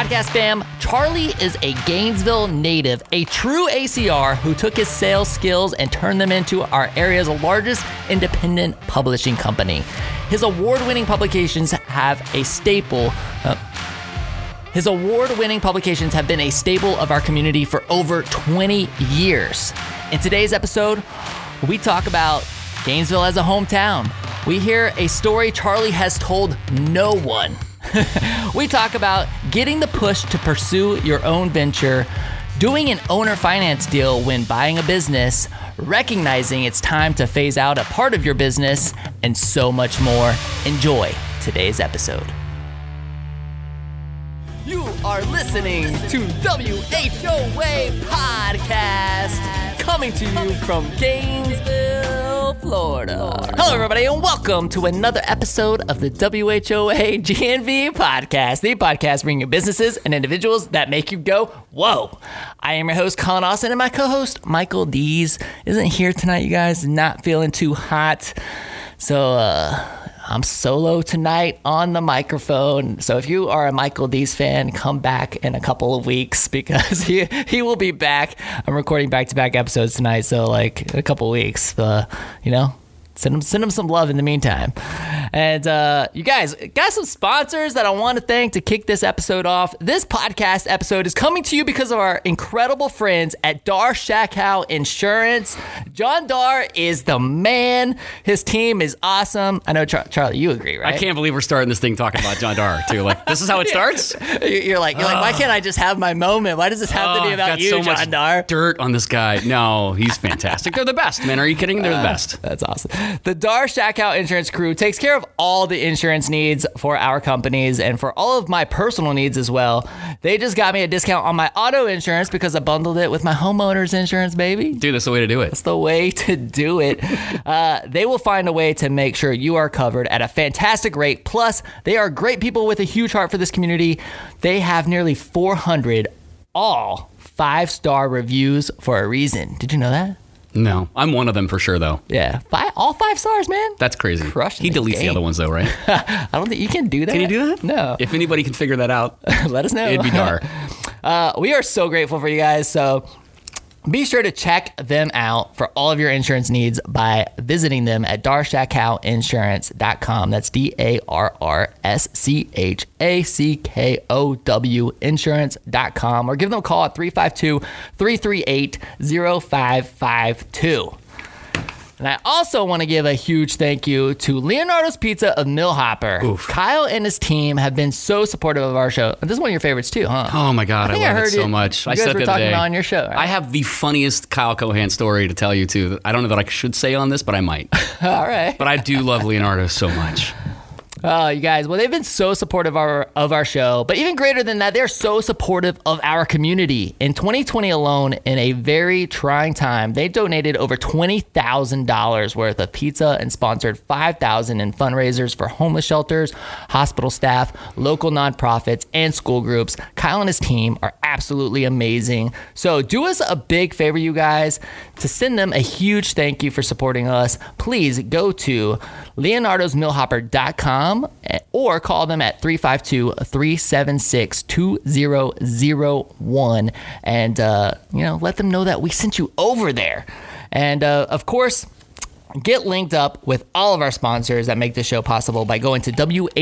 podcast fam. Charlie is a Gainesville native, a true ACR who took his sales skills and turned them into our area's largest independent publishing company. His award winning publications have a staple. Uh, his award winning publications have been a staple of our community for over 20 years. In today's episode, we talk about Gainesville as a hometown. We hear a story Charlie has told no one. we talk about getting the push to pursue your own venture, doing an owner finance deal when buying a business, recognizing it's time to phase out a part of your business, and so much more. Enjoy today's episode. You are listening to WHOA Podcast, coming to you from Gainesville, Florida. Hello, everybody, and welcome to another episode of the WHOA GNV Podcast, the podcast bringing you businesses and individuals that make you go, whoa. I am your host, Colin Austin, and my co host, Michael Dees, isn't here tonight, you guys. Not feeling too hot. So, uh, I'm solo tonight on the microphone. So if you are a Michael Dees fan, come back in a couple of weeks because he he will be back. I'm recording back to back episodes tonight, so like a couple weeks. Uh, you know, send them, send him some love in the meantime. And uh, you guys got some sponsors that I want to thank to kick this episode off. This podcast episode is coming to you because of our incredible friends at Darr Schackow Insurance. John Darr is the man. His team is awesome. I know Char- Charlie, you agree, right? I can't believe we're starting this thing talking about John Darr too. Like this is how it starts. You're like, you're like, why can't I just have my moment? Why does this have to Oh, be about you, so John much Darr? dirt on this guy. No, he's fantastic. They're the best, man. Are you kidding? They're the best. That's awesome. The Darr Schackow Insurance Crew takes care of all the insurance needs for our companies and for all of my personal needs as well. They just got me a discount on my auto insurance because I bundled it with my homeowner's insurance, baby. Dude, that's the way to do it. That's the way to do it. Uh, they will find a way to make sure you are covered at a fantastic rate. Plus, they are great people with a huge heart for this community. They have nearly 400 all five star reviews for a reason. Did you know that? No, I'm one of them for sure, though. Yeah, five, all five stars, man. That's crazy. Crushing he the deletes the other ones, though, right? I don't think you can do that. Can you do that? No. If anybody can figure that out, Let us know. it'd be Darr. Uh, we are so grateful for you guys. So be sure to check them out for all of your insurance needs by visiting them at darrschackowinsurance.com. That's D A R R S C H A C K O W insurance.com or give them a call at 352 338 0552. And I also want to give a huge thank you to Leonardo's Pizza of Millhopper. Kyle and his team have been so supportive of our show. This is one of your favorites too, huh? Oh my god, I, think I love heard it so much. you I guys said were the talking about on your show, right? I have the funniest Kyle Cohan story to tell you too. I don't know that I should say on this, but I might. All right. but I do love Leonardo so much. Oh, you guys. Well, they've been so supportive of our, of our show, but even greater than that, they're so supportive of our community. In 2020 alone, in a very trying time, they donated over $20,000 worth of pizza and sponsored 5,000 in fundraisers for homeless shelters, hospital staff, local nonprofits, and school groups. Kyle and his team are absolutely amazing. So, do us a big favor, you guys, to send them a huge thank you for supporting us. Please go to leonardosmillhopper.com or call them at 352-376-2001 and uh, you know let them know that we sent you over there and uh, of course get linked up with all of our sponsors that make the show possible by going to whoagnv.com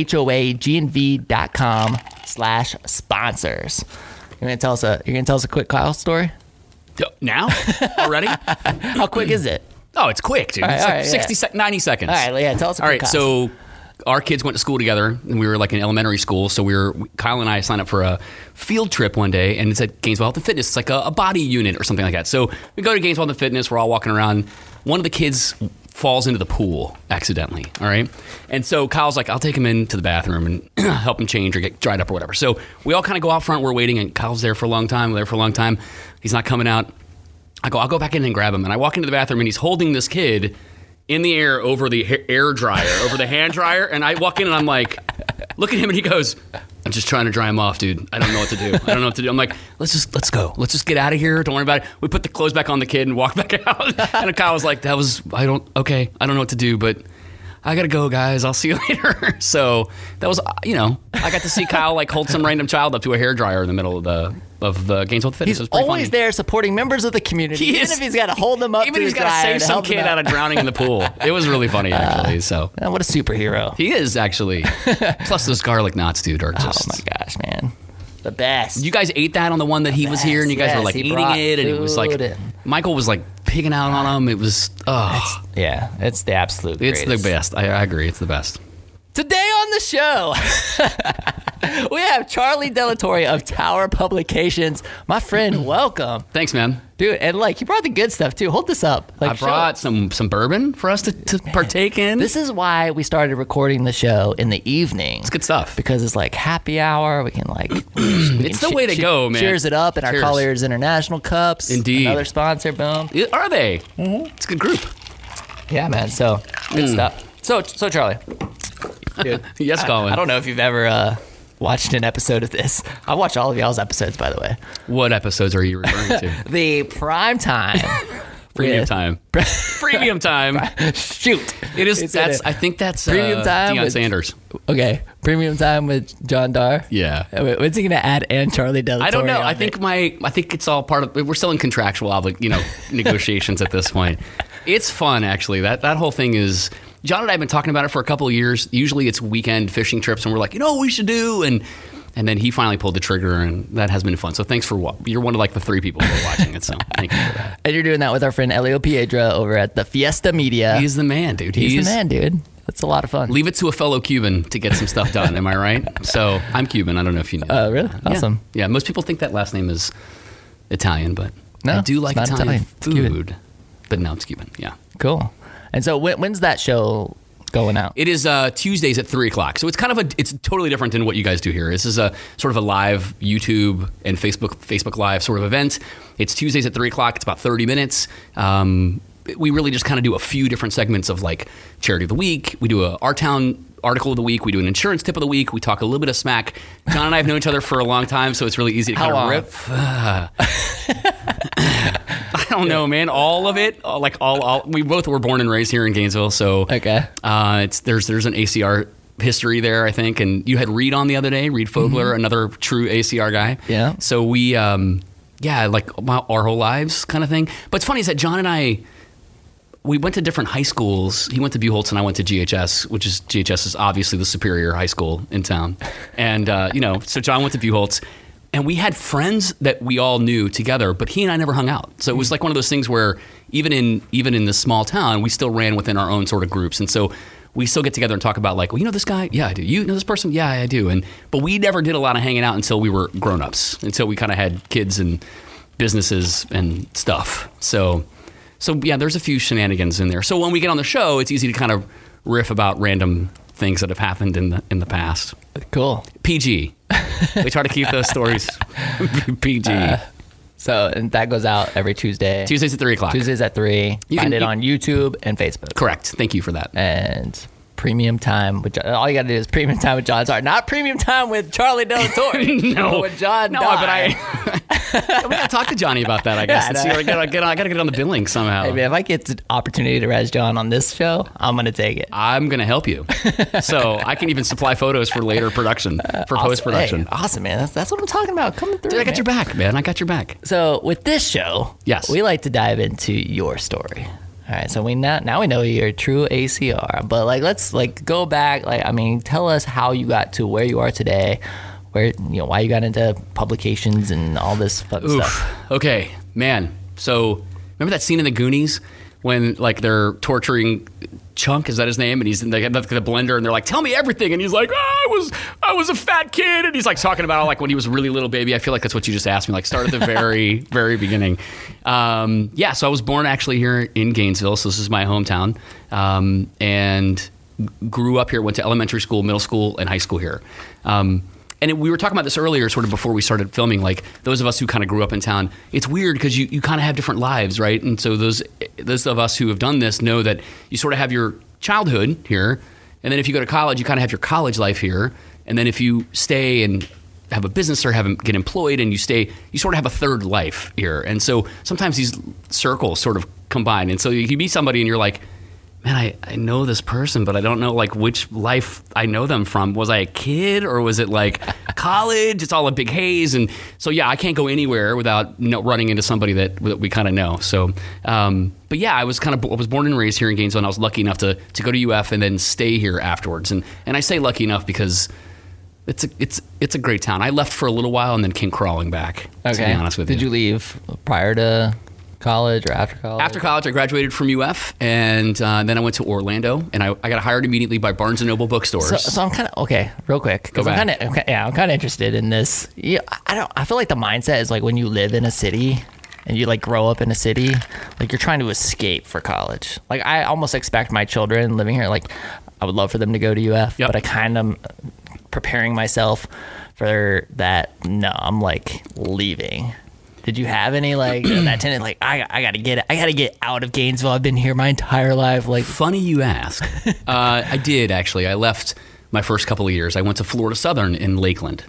slash sponsors you're gonna tell us a you're gonna tell us a quick kyle story Now? Already? how quick is it Oh, it's quick, dude. Right, it's like right, 60 yeah. sec- 90 seconds. all right yeah tell us a All right, so our kids went to school together, and we were like in elementary school. So we were Kyle and I signed up for a field trip one day, and it's at Gainesville Health and Fitness. It's like a, a body unit or something like that. So we go to Gainesville Health and Fitness. We're all walking around. One of the kids falls into the pool accidentally. All right, and so Kyle's like, "I'll take him into the bathroom and help him change or get dried up or whatever." So we all kind of go out front. We're waiting, and Kyle's there for a long time. There for a long time. He's not coming out. I go, I'll go back in and grab him. And I walk into the bathroom and he's holding this kid in the air over the air dryer, over the hand dryer. And I walk in and I'm like, look at him and he goes, I'm just trying to dry him off, dude. I don't know what to do. I don't know what to do. I'm like, let's just, let's go. Let's just get out of here. Don't worry about it. We put the clothes back on the kid and walk back out. And Kyle was like, that was, I don't, okay, I don't know what to do, but I gotta go, guys. I'll see you later. so that was, you know, I got to see Kyle like hold some random child up to a hair dryer in the middle of the of the Gainesville Fitness. He's it was pretty always funny. there supporting members of the community. He even is- if he's got to hold them up Even if he's got to save some kid out of drowning in the pool. It was really funny actually. So what a superhero. he is actually. Plus those garlic knots, dude, are Oh just. my gosh, man. The best. You guys ate that on the one that he was here, and you guys Yes, were like he eating brought it, and it was like food Michael was like picking out on him. It was, oh, yeah, it's the absolute it's the best. I, I agree, it's the best. Today on the show, we have Charlie Delatorre of Tower Publications. My friend, welcome. Thanks, man. Dude, and like, you brought the good stuff too. Hold this up. Like, I brought some some bourbon for us to, to partake in. This is why we started recording the show in the evening. it's good stuff. because it's like happy hour. We can like, It's the way to go, man. Cheers it up in our Colliers International cups. Indeed. another sponsor. Boom. Are they? Mm-hmm. It's a good group. Yeah, man. So good Mm. stuff. So, so Charlie, dude. Yes, Colin. I don't know if you've ever uh, watched an episode of this. I watch all of y'all's episodes, by the way. What episodes are you referring to? The prime time. Premium with- time. Premium time. Shoot. It is. It's that's. I think that's Premium uh, time Deion with- Sanders. Okay. Premium time with John Darr. Yeah. Uh, When's he gonna add and Charlie Delatorre? I don't know. I it? think my. I think it's all part of. We're still in contractual you know, negotiations at this point. It's fun actually. That that whole thing is. John and I have been talking about it for a couple of years. Usually it's weekend fishing trips, and we're like, you know, what we should do and. And then he finally pulled the trigger, and that has been fun. So thanks for wa- you're one of like the three people who are watching it. So thank you for that. And you're doing that with our friend Elio Piedra over at the Fiesta Media. He's the man, dude. He's the man, dude. That's a lot of fun. Leave it to a fellow Cuban to get some stuff done. am I right? So I'm Cuban. I don't know if you know. Oh, really? Yeah. Awesome. Yeah. most people think that last name is Italian, but No, I do like Italian, Italian. Food. But now it's Cuban. Yeah. Cool. And so when, when's that show going out? It is uh, Tuesdays at three o'clock, so it's kind of a it's totally different than what you guys do here. This is a sort of a live YouTube and Facebook Facebook Live sort of event. It's Tuesdays at three o'clock. It's about thirty minutes. Um, we really just kind of do a few different segments of like charity of the week. We do a our town article of the week. We do an insurance tip of the week. We talk a little bit of smack. John and I have known each other for a long time, so it's really easy to How kind of long? rip. I don't know, man. All of it, all- like all, all. We both were born and raised here in Gainesville, so Okay. uh, it's there's there's an ACR history there, I think. And you had Reed on the other day, Reed Fogler, another true ACR guy. Mm-hmm. Yeah. So we, um, yeah, like our whole lives, kind of thing. But it's funny is that John and I. We went to different high schools. He went to Buchholz and I went to GHS, which is GHS is obviously the superior high school in town. And uh, you know, so John went to Buchholz, and we had friends that we all knew together, but he and I never hung out. So it was mm-hmm. like one of those things where even in even in this small town, we still ran within our own sort of groups, and so we still get together and talk about like, well, you know this guy, yeah, I do. You know this person, yeah, I do. And but we never did a lot of hanging out until we were grown ups, until we kind of had kids and businesses and stuff. So so yeah, there's a few shenanigans in there. So when we get on the show, it's easy to kind of riff about random things that have happened in the in the past. Cool. PG. we try to keep those stories PG. Uh, So and that goes out every Tuesday. Tuesdays at three o'clock. Tuesdays at three. You Find can- it you- on YouTube and Facebook. Correct. Thank you for that. And premium time John. All you got to do is premium time with John. Sorry, not premium time with Charlie Delatorre. No. with John. No, Dye. but I. we gotta talk to Johnny about that. I guess. Yeah, and I gotta get. On, I gotta get on the billing somehow. Man, if I get the opportunity to res John on this show, I'm gonna take it. I'm gonna help you, so I can even supply photos for later production, for post production. Hey, awesome, man. That's, that's what I'm talking about. Coming through. Dude, I got man. your back, man. I got your back. So with this show, Yes. we like to dive into your story. All right, so we now now we know you're a true ACR, but like let's like go back. Like I mean, tell us how you got to where you are today, where you know why you got into publications and all this fun stuff. Oof. Okay, man. So remember that scene in the Goonies when like they're torturing Chunk? Is that his name? And he's in the, the, the blender, and they're like, "Tell me everything." And he's like, oh, "I was I was a fat kid," and he's like talking about it like when he was a really little baby. I feel like that's what you just asked me. Like start at the very very beginning. Um, yeah. So I was born actually here in Gainesville. So this is my hometown, um, and grew up here. Went to elementary school, middle school, and high school here. Um, and we were talking about this earlier, sort of before we started filming. Like those of us who kind of grew up in town, it's weird because you, you kind of have different lives, right? And so those those of us who have done this know that you sort of have your childhood here, and then if you go to college, you kind of have your college life here, and then if you stay and have a business or have get employed and you stay, you sort of have a third life here. And so sometimes these circles sort of combine, and so you can be somebody and you're like man, I, I know this person, but I don't know like which life I know them from. Was I a kid or was it like college? It's all a big haze, and so yeah, I can't go anywhere without you know, running into somebody that, that we kind of know. So, um, but yeah, I was kind of I was born and raised here in Gainesville, and I was lucky enough to to go to UF and then stay here afterwards. And and I say lucky enough because. It's a it's it's a great town. I left for a little while and then came crawling back. To be honest with Did you. you leave prior to college or after college? After college, I graduated from UF, and uh, then I went to Orlando, and I, I got hired immediately by Barnes and Noble bookstores. So, so I'm kind of okay, real quick. 'cause Go I'm kind of yeah, I'm kind of interested in this. Yeah, I don't. I feel like the mindset is like when you live in a city and you like grow up in a city, like you're trying to escape for college. Like I almost expect my children living here, like I would love for them to go to UF, Yep. but I kind of preparing myself for that. No, I'm like leaving. Did you have any like that tenant like I I gotta get I gotta get out of Gainesville. I've been here my entire life. Like Funny you ask. uh, I did actually. I left my first couple of years. I went to Florida Southern in Lakeland.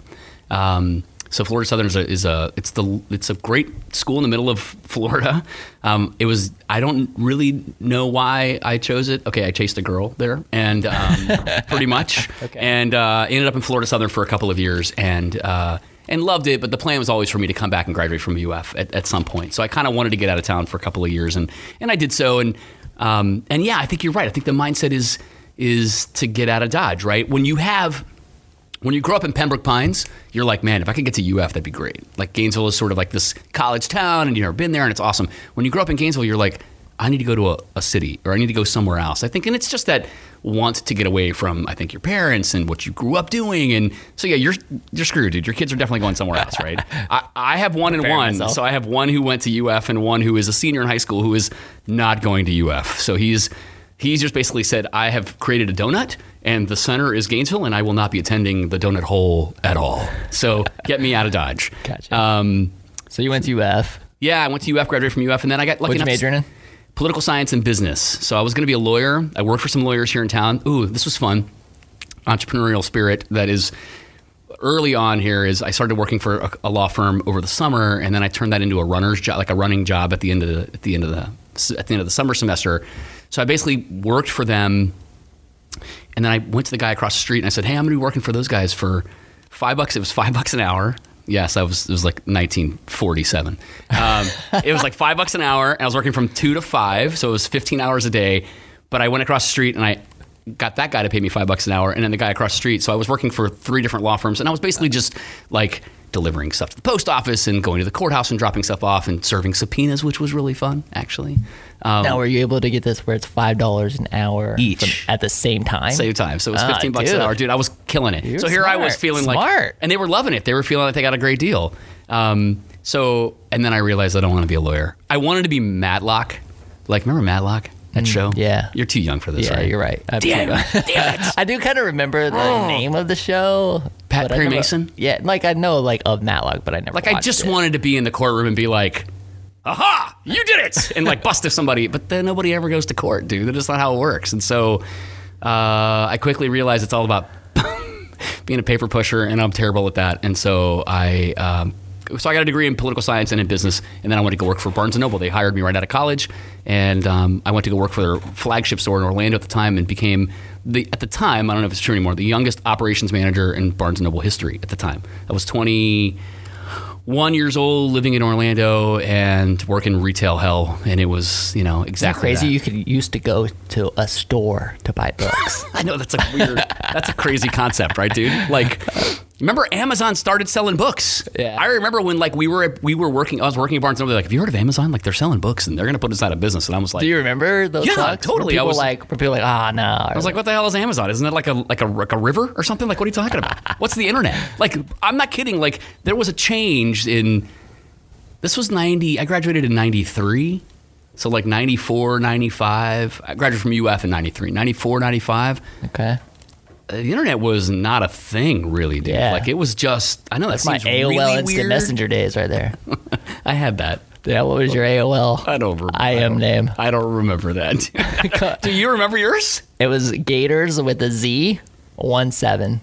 Um, so Florida Southern is a, is a it's the it's a great school in the middle of Florida. Um, it was I don't really know why I chose it. Okay, I chased a girl there, and um, pretty much, Okay. and uh, ended up in Florida Southern for a couple of years, and uh, and loved it. But the plan was always for me to come back and graduate from UF at, at some point. So I kind of wanted to get out of town for a couple of years, and and I did so. And um, and yeah, I think you're right. I think the mindset is is to get out of Dodge. Right when you have when you grow up in Pembroke Pines, you're like, man, if I could get to UF, that'd be great. Like Gainesville is sort of like this college town, and you've never been there, and it's awesome. When you grow up in Gainesville, you're like, I need to go to a, a city, or I need to go somewhere else. I think, and it's just that want to get away from, I think, your parents and what you grew up doing, and so yeah, you're you're screwed, dude. Your kids are definitely going somewhere else, right? I, I have one and one, myself. so I have one who went to UF and one who is a senior in high school who is not going to UF. So he's he's just basically said, I have created a donut, and the center is Gainesville, and I will not be attending the donut hole at all. So get me out of Dodge. Gotcha. Um, so you went to UF. yeah, I went to UF, graduated from UF, and then I got lucky What'd you enough. major in? Political science and business. So I was going to be a lawyer. I worked for some lawyers here in town. Ooh, this was fun. Entrepreneurial spirit that is early on here is I started working for a, a law firm over the summer, and then I turned that into a runner's job, like a running job at the end of the at the end of the at the end of the summer semester. So I basically worked for them, and then I went to the guy across the street and I said, "Hey, I'm going to be working for those guys for five bucks. It was five bucks an hour." Yes, I was. It was like 1947. Um, it was like five bucks an hour, and I was working from two to five, so it was 15 hours a day. But I went across the street and I got that guy to pay me five bucks an hour, and then the guy across the street. So I was working for three different law firms, and I was basically just like delivering stuff to the post office and going to the courthouse and dropping stuff off and serving subpoenas, which was really fun, actually. Um, Now, were you able to get this where it's five dollars an hour Each. from- at the same time? same time. So it was Ah, 15 bucks an hour. Dude, I was killing it. You're so here I was smart. feeling like, Smart. and they were loving it. They were feeling like they got a great deal. Um, so, and then I realized I don't want to be a lawyer. I wanted to be Matlock. Like, remember Matlock? That show? Mm, yeah. You're too young for this, Yeah, right? you're right. I, Damn, damn it. I do kind of remember the name of the show. Pat but Perry never- Mason? Yeah, like I know like of Matlock, but I never. Like, I just it. wanted to be in the courtroom and be like, aha, you did it! And like bust if somebody, but then nobody ever goes to court, dude. That's just not how it works. And so uh, I quickly realized it's all about being a paper pusher, and I'm terrible at that. And so I, um, so I got a degree in political science and in business, and then I went to go work for Barnes and Noble. They hired me right out of college, and um, I went to go work for their flagship store in Orlando at the time, and became the at the time I don't know if it's true anymore the youngest operations manager in Barnes and Noble history at the time. I was twenty one years old, living in Orlando and working retail hell, and it was you know exactly crazy. that. You could used to go to a store to buy books. I know that's a weird, that's a crazy concept, right, dude? Like, remember Amazon started selling books. Yeah. I remember when like we were we were working. I was working at Barnes and Noble. Like, have you heard of Amazon? Like they're selling books and they're gonna put us out of business. And I was like, Do you remember those? Yeah? Were totally. I People was- like, were people like, ah, no. I was like, what the hell is Amazon? Isn't that like a like a like a river or something? Like, what are you talking about? What's the internet? Like, I'm not kidding. Like, there was a change in. This was 90. I graduated in 93. So like 94, 95. I graduated from UF in 93. 94, 95. okay. Uh, the internet was not a thing, really, dude. Yeah. Like, it was just. I know That's that my AOL really Instant weird. Messenger days right there. I had that. yeah. What was your AOL? I don't remember. I am name. I don't remember that. Do you remember yours? It was Gators with a Z, one seven.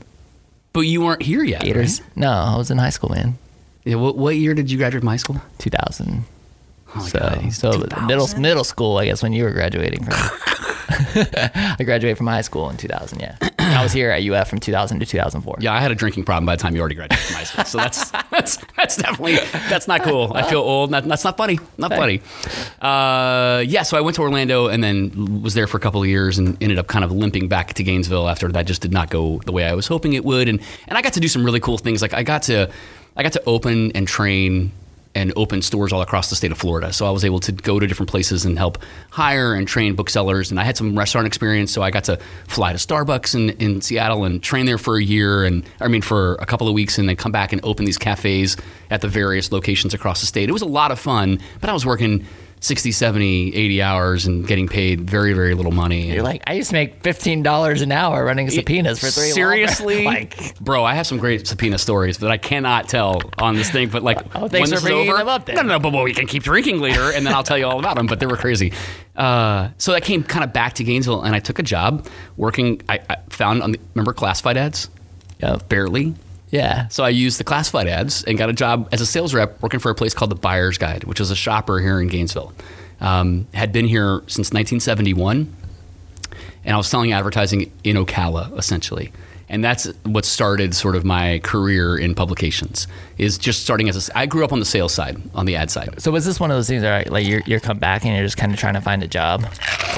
But you weren't here yet. Gators. right? No, I was in high school, man. Yeah, what, what year did you graduate from high school? 2000. Oh my so, God, so 2000. middle middle school, I guess, when you were graduating from. I graduated from high school in 2000. Yeah, I was here at UF from 2000 to 2004. Yeah, I had a drinking problem by the time you already graduated from high school. So that's that's that's definitely that's not cool. I feel old. That, that's not funny. Not funny. Uh, yeah, so I went to Orlando and then was there for a couple of years and ended up kind of limping back to Gainesville after that just did not go the way I was hoping it would. And and I got to do some really cool things. Like I got to I got to open and train and open stores all across the state of Florida. So I was able to go to different places and help hire and train booksellers. And I had some restaurant experience, so I got to fly to Starbucks in, in Seattle and train there for a year, and I mean for a couple of weeks, and then come back and open these cafes at the various locations across the state. It was a lot of fun, but I was working 60, 70, 80 hours and getting paid very, very little money. You're like, I used to make $15 an hour running subpoenas for three. Seriously, like, bro, I have some great subpoena stories that I cannot tell on this thing. But like, Oh, thanks when for bringing over, them up then. No, no, no, but well, we can keep drinking later, and then I'll tell you all about them. But they were crazy. Uh, so I came kind of back to Gainesville, and I took a job working. I, I found on the, remember classified ads, Yep. barely. Yeah. So I used the classified ads and got a job as a sales rep working for a place called the Buyer's Guide, which is a shopper here in Gainesville. Um, had been here since 1971, and I was selling advertising in Ocala essentially. And that's what started sort of my career in publications. Is just starting as a. I grew up on the sales side, on the ad side. So was this one of those things where like you're, you're come back and you're just kind of trying to find a job,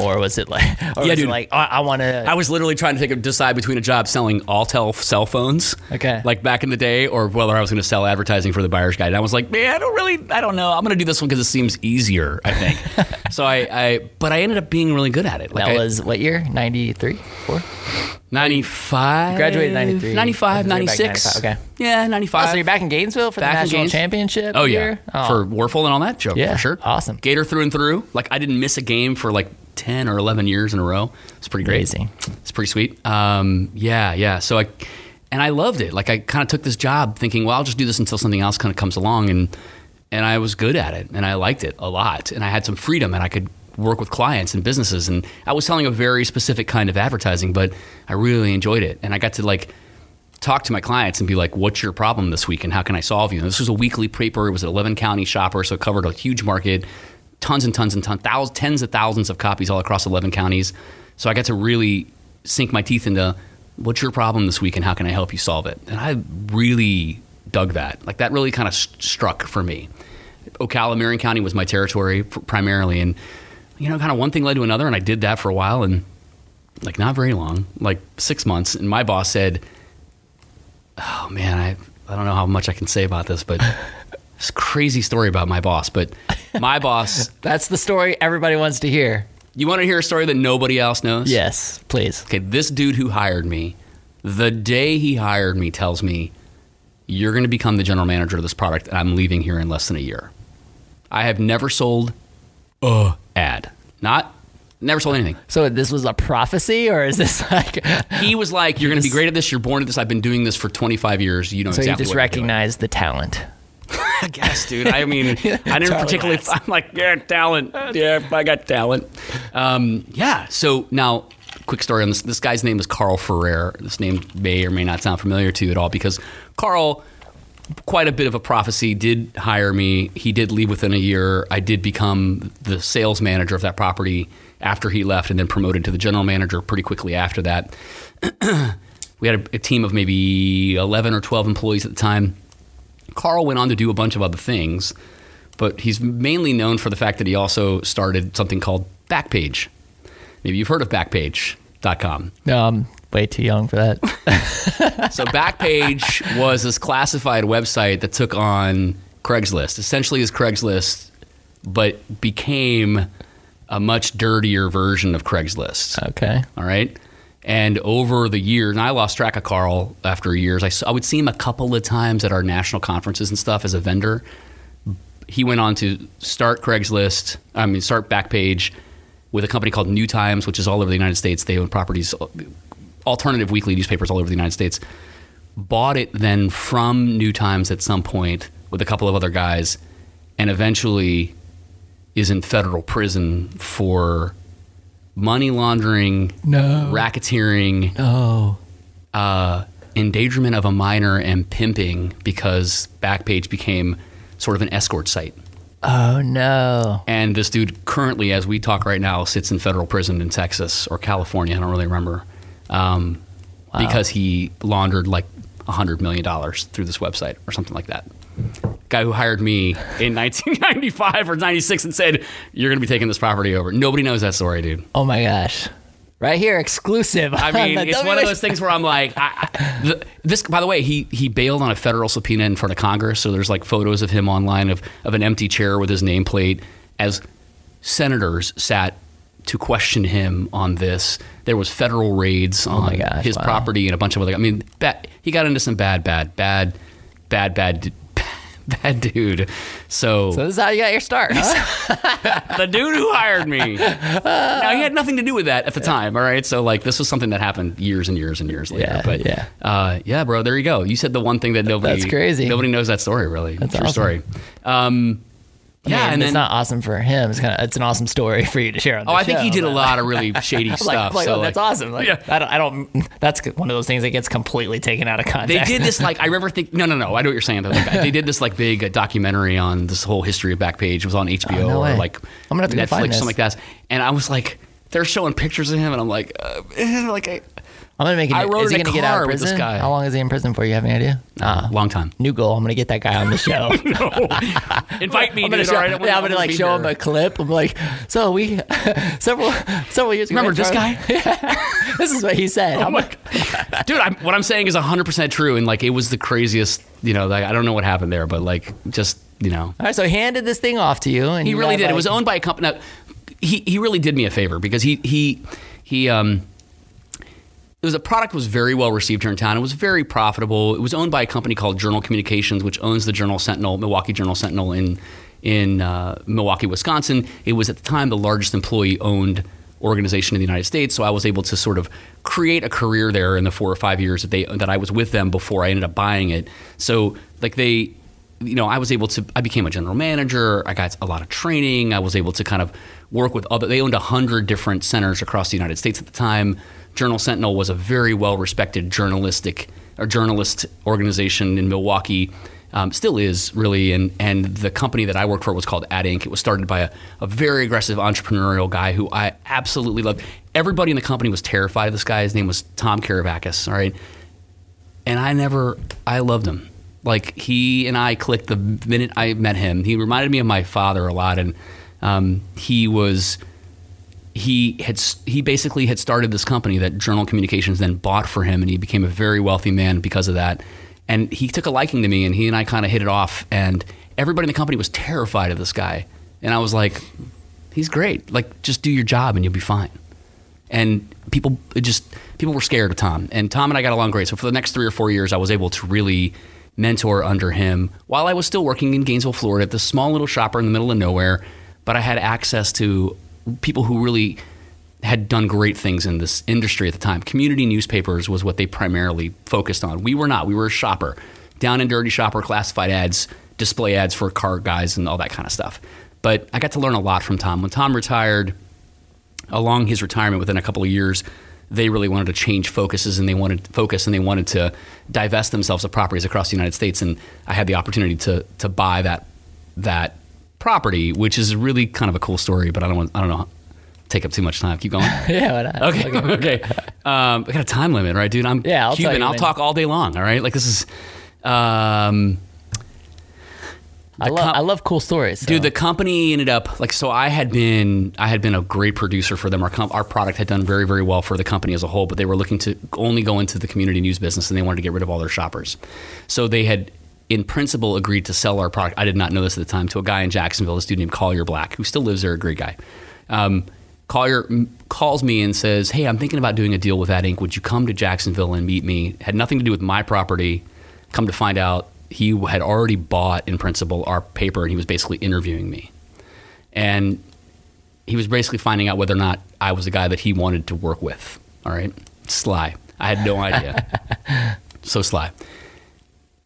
or was it like, or Yeah, was it dude. like oh, I want to? I was literally trying to take a, decide between a job selling Alltel cell phones, Okay. like back in the day, or whether I was going to sell advertising for the buyer's guide. And I was like, man, I don't really, I don't know. I'm going to do this one because it seems easier. I think. so I, I, but I ended up being really good at it. Like that I- was what year? 93, four. 95. Graduated 93. 95, Okay, so you're back 96. 95, okay. Yeah, 95. Oh, so you're back in Gainesville for Back the national Gaines- championship? Oh yeah, year? Oh. for Wuerffel and all that joke Yeah, for sure. awesome. Gator through and through. Like I didn't miss a game for like ten or eleven years in a row. It's pretty great. Crazy. It's pretty sweet. Um, yeah, yeah. So I and I loved it. Like I kind of took this job thinking, well, I'll just do this until something else kind of comes along, and and I was good at it, and I liked it a lot, and I had some freedom, and I could work with clients and businesses, and I was selling a very specific kind of advertising, but I really enjoyed it, and I got to like talk to my clients and be like, "What's your problem this week, and how can I solve you?" And this was a weekly paper. It was an 11 county shopper, so it covered a huge market, tons and tons and tons, thousands, tens of thousands of copies all across 11 counties. So I got to really sink my teeth into what's your problem this week, and how can I help you solve it. And I really dug that. Like that really kind of st- struck for me. Ocala, Marion County was my territory primarily, and you know, kind of one thing led to another, and I did that for a while, and like not very long, like six months, and my boss said, "Oh man, I I don't know how much I can say about this, but it's a crazy story about my boss, but my boss." That's the story everybody wants to hear. You want to hear a story that nobody else knows? Yes, please. Okay, this dude who hired me, the day he hired me, tells me, You're going to become the general manager of this product, and I'm leaving here in less than a year. I have never sold a ad. Not, never sold anything. So this was a prophecy, or is this like? He was like, You're going to be great at this. You're born at this. I've been doing this for 25 years. You know So exactly you just recognize the talent. I guess, dude. I mean, I didn't particularly. Watts. I'm like, yeah, talent. Yeah, I got talent. Um, yeah. So now, quick story on this. This guy's name is Carl Ferrer. This name may or may not sound familiar to you at all because Carl, quite a bit of a prophecy, did hire me. He did leave within a year. I did become the sales manager of that property after he left, and then promoted to the general manager pretty quickly after that. we had a, a team of maybe 11 or 12 employees at the time. Carl went on to do a bunch of other things, but he's mainly known for the fact that he also started something called Backpage. Maybe you've heard of Backpage.com. I'm um, way too young for that. So Backpage was this classified website that took on Craigslist. Essentially, is Craigslist, but became a much dirtier version of Craigslist. okay. All right. And over the years, and I lost track of Carl after years. I would see him a couple of times at our national conferences and stuff as a vendor. He went on to start Craigslist, I mean, start Backpage with a company called New Times, which is all over the United States. They own properties, alternative weekly newspapers all over the United States. Bought it then from New Times at some point with a couple of other guys, and eventually is in federal prison for money laundering, No. racketeering, Oh. uh, endangerment of a minor, and pimping because Backpage became sort of an escort site. Oh no. And this dude currently, as we talk right now, sits in federal prison in Texas or California. I don't really remember. Um, Because he laundered like $100 million through this website or something like that. Guy who hired me in 1995 or 96 and said, You're going to be taking this property over. Nobody knows that story, dude. Oh my gosh. Right here, exclusive. I mean, it's one of those things where I'm like, I, I, the, this. By the way, he he bailed on a federal subpoena in front of Congress, so there's like photos of him online of of an empty chair with his nameplate as senators sat to question him on this. There was federal raids on Oh gosh, his wow. property and a bunch of other. I mean, bad, he got into some bad, bad, bad, bad, bad. Bad dude. So, So this is how you got your start, huh? the dude who hired me. now he had nothing to do with that at the time. All right, so like this was something that happened years and years and years later. Yeah, but yeah. uh, yeah, bro. There you go. You said the one thing that nobody. That's crazy. Nobody knows that story really. That's True awesome. story. Um, I yeah, mean, and it's then not awesome for him. It's kind of it's an awesome story for you to share on. The oh, I think he show, did a lot of really shady stuff. like, so oh, that's awesome. Like, Yeah. I don't, I don't. That's one of those things that gets completely taken out of context. They did this like I remember think no no no I know what you're saying though. Like, they did this like big uh, documentary on this whole history of Backpage. It was on HBO Oh, no or like I'm gonna have to go Netflix something like that. And I was like, they're showing pictures of him, and I'm like, uh, like I, I'm gonna make it. I rode is he in a gonna get out car of with this prison? guy. How long is he in prison for? You have any idea? Nah. long time. New goal. I'm gonna get that guy on the show. Invite me, I'm gonna dude. show, all right? I wanna- yeah, I I'm gonna wanna like be show him there. a clip. I'm like, so we several several years ago. Remember this guy? Yeah. this is what he said. I'm like, dude I'm, what i'm saying is 100% true and like it was the craziest you know like, i don't know what happened there but like just you know all right. So he handed this thing off to you, and he you really had, did it was owned by a company now, he, he really did me a favor because he he he um it was a product was very well received here in town. It was very profitable. It was owned by a company called Journal Communications, which owns the Journal Sentinel, Milwaukee Journal Sentinel in in uh, Milwaukee, Wisconsin. It was at the time the largest employee-owned organization in the United States. So I was able to sort of create a career there in the four or five years that they that I was with them before I ended up buying it. So like they you know, I was able to, I became a general manager. I got a lot of training. I was able to kind of work with other, they owned 100 different centers across the United States at the time. Journal Sentinel was a very well respected journalistic or journalist organization in Milwaukee. Um, still is really, and and the company that I worked for was called Ad Inc. It was started by a, a very aggressive entrepreneurial guy who I absolutely loved. Everybody in the company was terrified of this guy. His name was Tom Karavakis. All right, and I never I loved him. Like he and I clicked the minute I met him. He reminded me of my father a lot, and um, he was he had he basically had started this company that Journal Communications then bought for him, and he became a very wealthy man because of that. And he took a liking to me, and he and I kind of hit it off. And everybody in the company was terrified of this guy, and I was like, "He's great. Like, just do your job, and you'll be fine." and people just people were scared of Tom. And Tom and I got along great. So for the next three or four years, I was able to really mentor under him while I was still working in Gainesville, Florida, at this small little shopper in the middle of nowhere. But I had access to people who really had done great things in this industry at the time. Community newspapers was what they primarily focused on. We were not. We were a shopper, down and dirty shopper, classified ads, display ads for car guys, and all that kind of stuff. But I got to learn a lot from Tom. When Tom retired, along his retirement within a couple of years they really wanted to change focuses and they wanted focus and they wanted to divest themselves of properties across the United States and I had the opportunity to to buy that that property which is really kind of a cool story but I don't want I don't know take up too much time keep going yeah, not? okay okay um, I got a time limit right dude I'm Yeah, I'll Cuban I'll talk all day long all right like this is um, I love com- I love cool stories. so- Dude, the company ended up like so. I had been I had been a great producer for them. Our com- our product had done very very well for the company as a whole, but they were looking to only go into the community news business, and they wanted to get rid of all their shoppers. So they had, in principle, agreed to sell our product. I did not know this at the time to a guy in Jacksonville, this student named Collier Black, who still lives there, a great guy. Um, Collier calls me and says, "Hey, I'm thinking about doing a deal with Ad Inc. Would you come to Jacksonville and meet me?" Had nothing to do with my property. Come to find out, he had already bought, in principle, our paper, and he was basically interviewing me. And he was basically finding out whether or not I was the guy that he wanted to work with. All right, sly. I had no idea. so sly.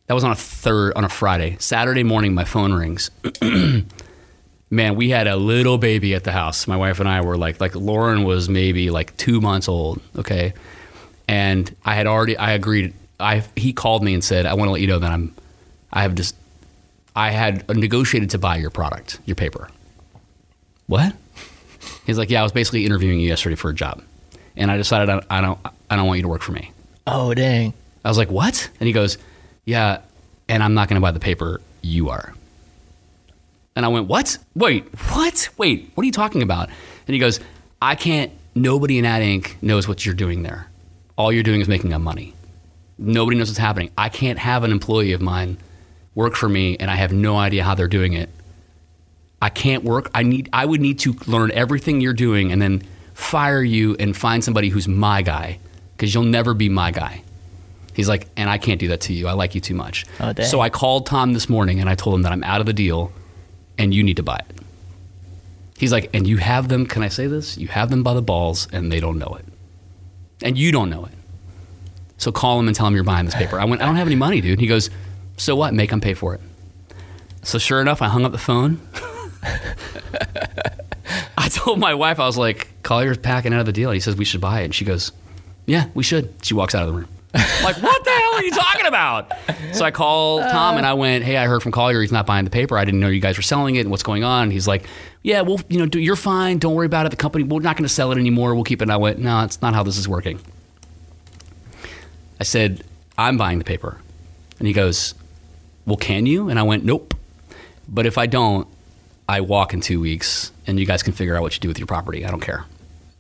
That was on a third on a Friday. Saturday morning, my phone rings. Man, we had a little baby at the house. My wife and I were like, like Lauren was maybe like two months old. Okay, and I had already I agreed. I he called me and said, I want to let you know that I'm I have just I had negotiated to buy your product, your paper. What? He's like, yeah, I was basically interviewing you yesterday for a job, and I decided I, I don't, I don't want you to work for me. Oh dang. I was like, what? And he goes, yeah, and I'm not going to buy the paper. You are. And I went, what? Wait, what? Wait, what are you talking about? And he goes, I can't. Nobody in Ad Inc. knows what you're doing there. All you're doing is making up money. Nobody knows what's happening. I can't have an employee of mine work for me and I have no idea how they're doing it. I can't work. I need I would need to learn everything you're doing and then fire you and find somebody who's my guy because you'll never be my guy. He's like, and I can't do that to you. I like you too much. Oh, so I called Tom this morning and I told him that I'm out of the deal and you need to buy it. He's like, and you have them, can I say this? You have them by the balls and they don't know it. And you don't know it. So call him and tell him you're buying this paper. I went, I don't have any money, dude. He goes, so what? Make them pay for it. So sure enough, I hung up the phone. I told my wife, I was like, Collier's packing out of the deal. He says we should buy it. And she goes, Yeah, we should. She walks out of the room. Like, what the hell are you talking about? So I called Tom and I went, Hey, I heard from Collier he's not buying the paper. I didn't know you guys were selling it and what's going on. And he's like, Yeah, well, you know, do, you're fine. Don't worry about it. The company, we're not going to sell it anymore. We'll keep it. And I went, No, it's not how this is working. I said, I'm buying the paper. And he goes, Well, can you? And I went, Nope. But if I don't, I walk in two weeks and you guys can figure out what you do with your property. I don't care.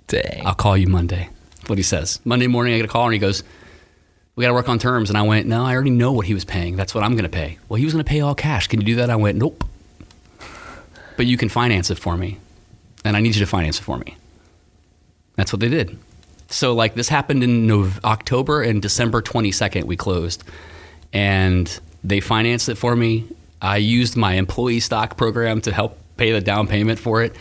Dang. I'll call you Monday. What he says. Monday morning, I get a call and he goes, We got to work on terms. And I went, No, I already know what he was paying. That's what I'm going to pay. Well, he was going to pay all cash. Can you do that? I went, Nope. But you can finance it for me. And I need you to finance it for me. That's what they did. So, like, this happened in Nov- October and December 22nd, we closed. And they financed it for me. I used my employee stock program to help pay the down payment for it.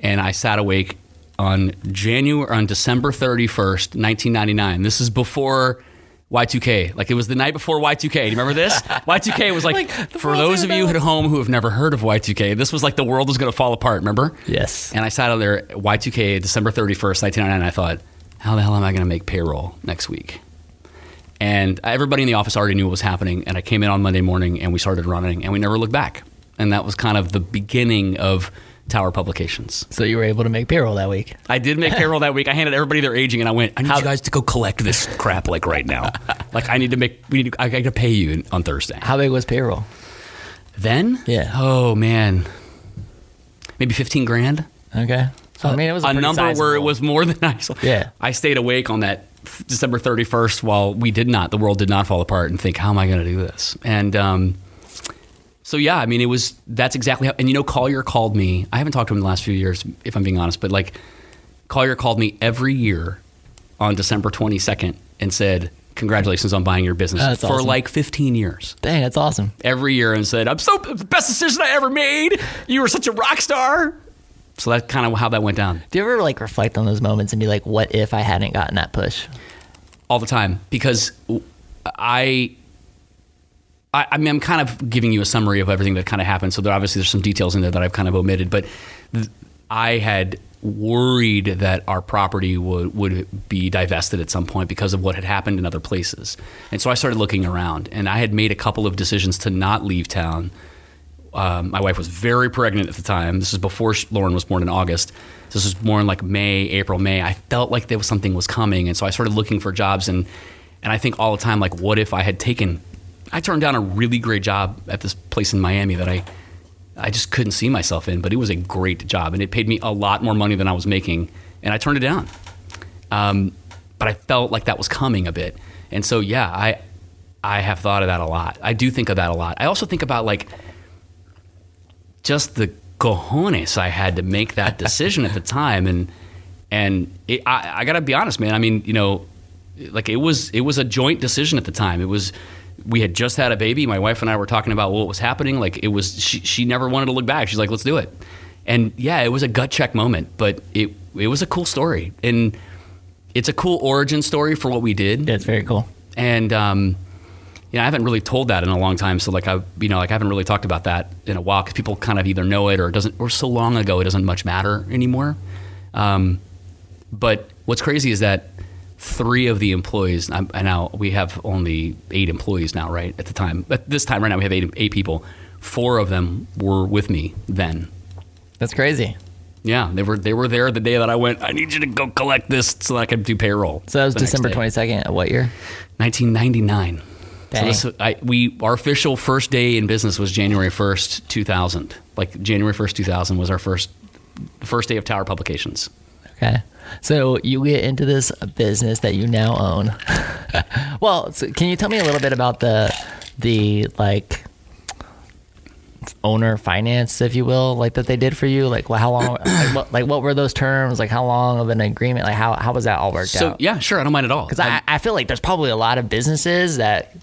And I sat awake on January, on December 31st, 1999. This is before Y2K. Like, it was the night before Y2K. Do you remember this? Y2K was like, Like, for those of you at home who have never heard of Y2K, this was like the world was going to fall apart, remember? Yes. And I sat out there, Y2K, December 31st, 1999, and I thought, how the hell am I going to make payroll next week? And everybody in the office already knew what was happening. And I came in on Monday morning and we started running and we never looked back. And that was kind of the beginning of Tower Publications. So you were able to make payroll that week. I did make payroll that week. I handed everybody their aging and I went, I need How- you guys to go collect this crap like right now. like I need to make, we need to, I got to pay you on Thursday. How big was payroll? Then? Yeah. Oh man. Maybe 15 grand? Okay. So I mean, it was a, a pretty number where it sizable- was more than I saw. Yeah. I stayed awake on that f- December 31st while we did not, the world did not fall apart and think, how am I going to do this? And um, so, yeah, I mean, it was, that's exactly how, and you know, Collier called me. I haven't talked to him in the last few years, if I'm being honest, but like Collier called me every year on December 22nd and said, congratulations on buying your business That's for awesome. like 15 years Dang, that's awesome. every year and said, I'm so best decision I ever made. You were such a rock star. So that's kind of how that went down. Do you ever like reflect on those moments and be like, what if I hadn't gotten that push? all the time because I, I, I mean, I'm kind of giving you a summary of everything that kind of happened. So there obviously there's some details in there that I've kind of omitted, but th- I had worried that our property would would be divested at some point because of what had happened in other places, and so I started looking around, and I had made a couple of decisions to not leave town. Um, my wife was very pregnant at the time. This is before Lauren was born in August. This was more in like May, April, May. I felt like there was something was coming, and so I started looking for jobs. and And I think all the time, like, what if I had taken? I turned down a really great job at this place in Miami that I, I just couldn't see myself in, but it was a great job, and it paid me a lot more money than I was making, and I turned it down. Um, but I felt like that was coming a bit, and so yeah, I, I have thought of that a lot. I do think of that a lot. I also think about like just the cojones I had to make that decision at the time, and and it, I, I got to be honest, man. I mean, you know, like it was it was a joint decision at the time. It was we had just had a baby. My wife and I were talking about what was happening. Like it was she she never wanted to look back. She's like, let's do it. And yeah, it was a gut check moment, but it it was a cool story, and it's a cool origin story for what we did Yeah, it's very cool. and um, you know, I haven't really told that in a long time. So like I, you know, like I haven't really talked about that in a while because people kind of either know it or it doesn't, or so long ago it doesn't much matter anymore. Um, but what's crazy is that three of the employees, and now we have only eight employees now, right? At the time, but this time right now we have eight eight people. four of them were with me then. That's crazy. Yeah, they were they were there the day that I went. I need you to go collect this so that I could do payroll. So that was December twenty second what year? 1999. So this, I, we our official first day in business was January 1st, 2000. Like January 1st, 2000 was our first first day of Tower Publications. Okay. So you get into this business that you now own. well, so can you tell me a little bit about the the like owner finance, if you will, like that they did for you? Like, well, how long? like, what, like, what were those terms? Like, how long of an agreement? Like, how how was that all worked So out? yeah, sure, I don't mind at all. Because I, I feel like there's probably a lot of businesses that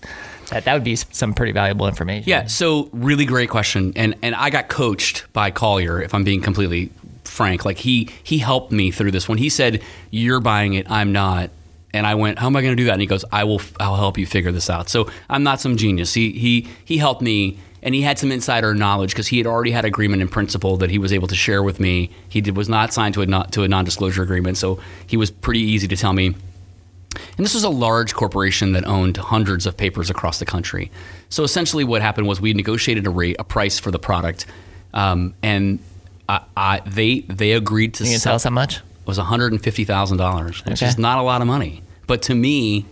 that that would be some pretty valuable information. Yeah, so really great question, and and I got coached by Collier. If I'm being completely frank, like he he helped me through this. When he said you're buying it, I'm not, and I went, how am I going to do that? And he goes, I will, I'll help you figure this out. So I'm not some genius. He he he helped me. And he had some insider knowledge because he had already had agreement in principle that he was able to share with me. He did, was not signed to a not, to a non-disclosure agreement, so he was pretty easy to tell me and this was a large corporation that owned hundreds of papers across the country. So essentially, what happened was we negotiated a rate, a price for the product, um, and I, I, they they agreed to You can sell. tell us how much? It was one hundred and fifty thousand dollars, which Okay. is not a lot of money. But to me,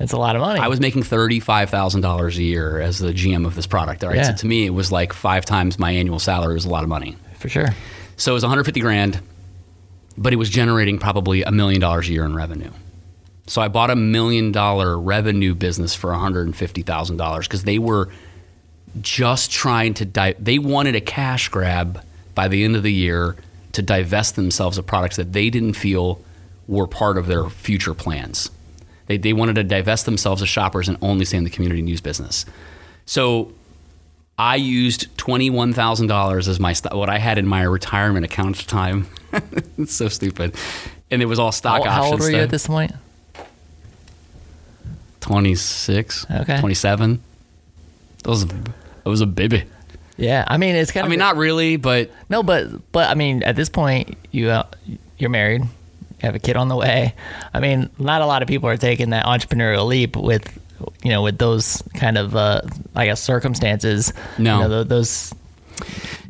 It's a lot of money. I was making thirty five thousand dollars a year as the GM of this product. All right, Yeah. so to me, it was like five times my annual salary. It was a lot of money. for sure. So it was 150 grand, but it was generating probably a million dollars a year in revenue. So I bought a million dollar revenue business for 150 thousand dollars because they were just trying to di- they wanted a cash grab by the end of the year to divest themselves of products that they didn't feel were part of their future plans. They, they wanted to divest themselves of shoppers and only stay in the community news business. So I used twenty one thousand dollars as my st- what I had in my retirement account at the time. it's so stupid, and it was all stock How, how options. old were you at this point? Twenty six. Okay. Twenty seven. That was that was a baby. Yeah, I mean it's kind of I of mean, not really, but no, but but I mean at this point you uh, you're married, you have a kid on the way. I mean, not a lot of people are taking that entrepreneurial leap with you know with those kind of uh, I guess circumstances. No. you know, tho- those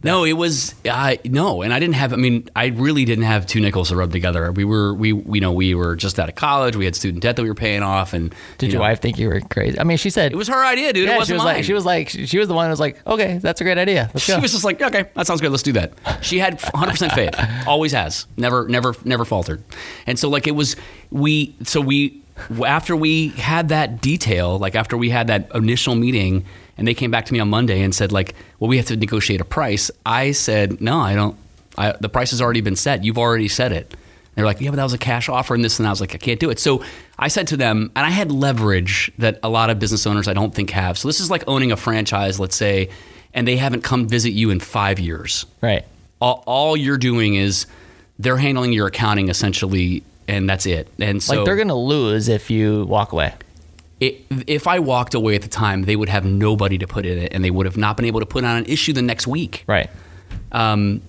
no, it was I no, and I didn't have. I mean, I really didn't have two nickels to rub together. We were we you know we were just out of college. We had student debt that we were paying off, and did you your know, wife think you were crazy? I mean, she said It was her idea, dude. yeah, it wasn't she was mine. like she was like she was the one who was like okay that's a great idea let's She go. was just like, okay, that sounds good. Let's do that. She had 100% faith. Always has. Never, never, never faltered. And so, like, it was, we, so we, after we had that detail, like, after we had that initial meeting, and they came back to me on Monday and said, like, well, we have to negotiate a price. I said, no, I don't, I, the price has already been set. You've already said it. They're like, yeah, but that was a cash offer and this, and I was like, I can't do it. So I said to them, and I had leverage that a lot of business owners I don't think have. So this is like owning a franchise, let's say, and they haven't come visit you in five years. right. All, all you're doing is they're handling your accounting essentially, and that's it. And so Like they're gonna lose if you walk away. It, if I walked away at the time, they would have nobody to put in it, and they would have not been able to put on an issue the next week. Right. Um,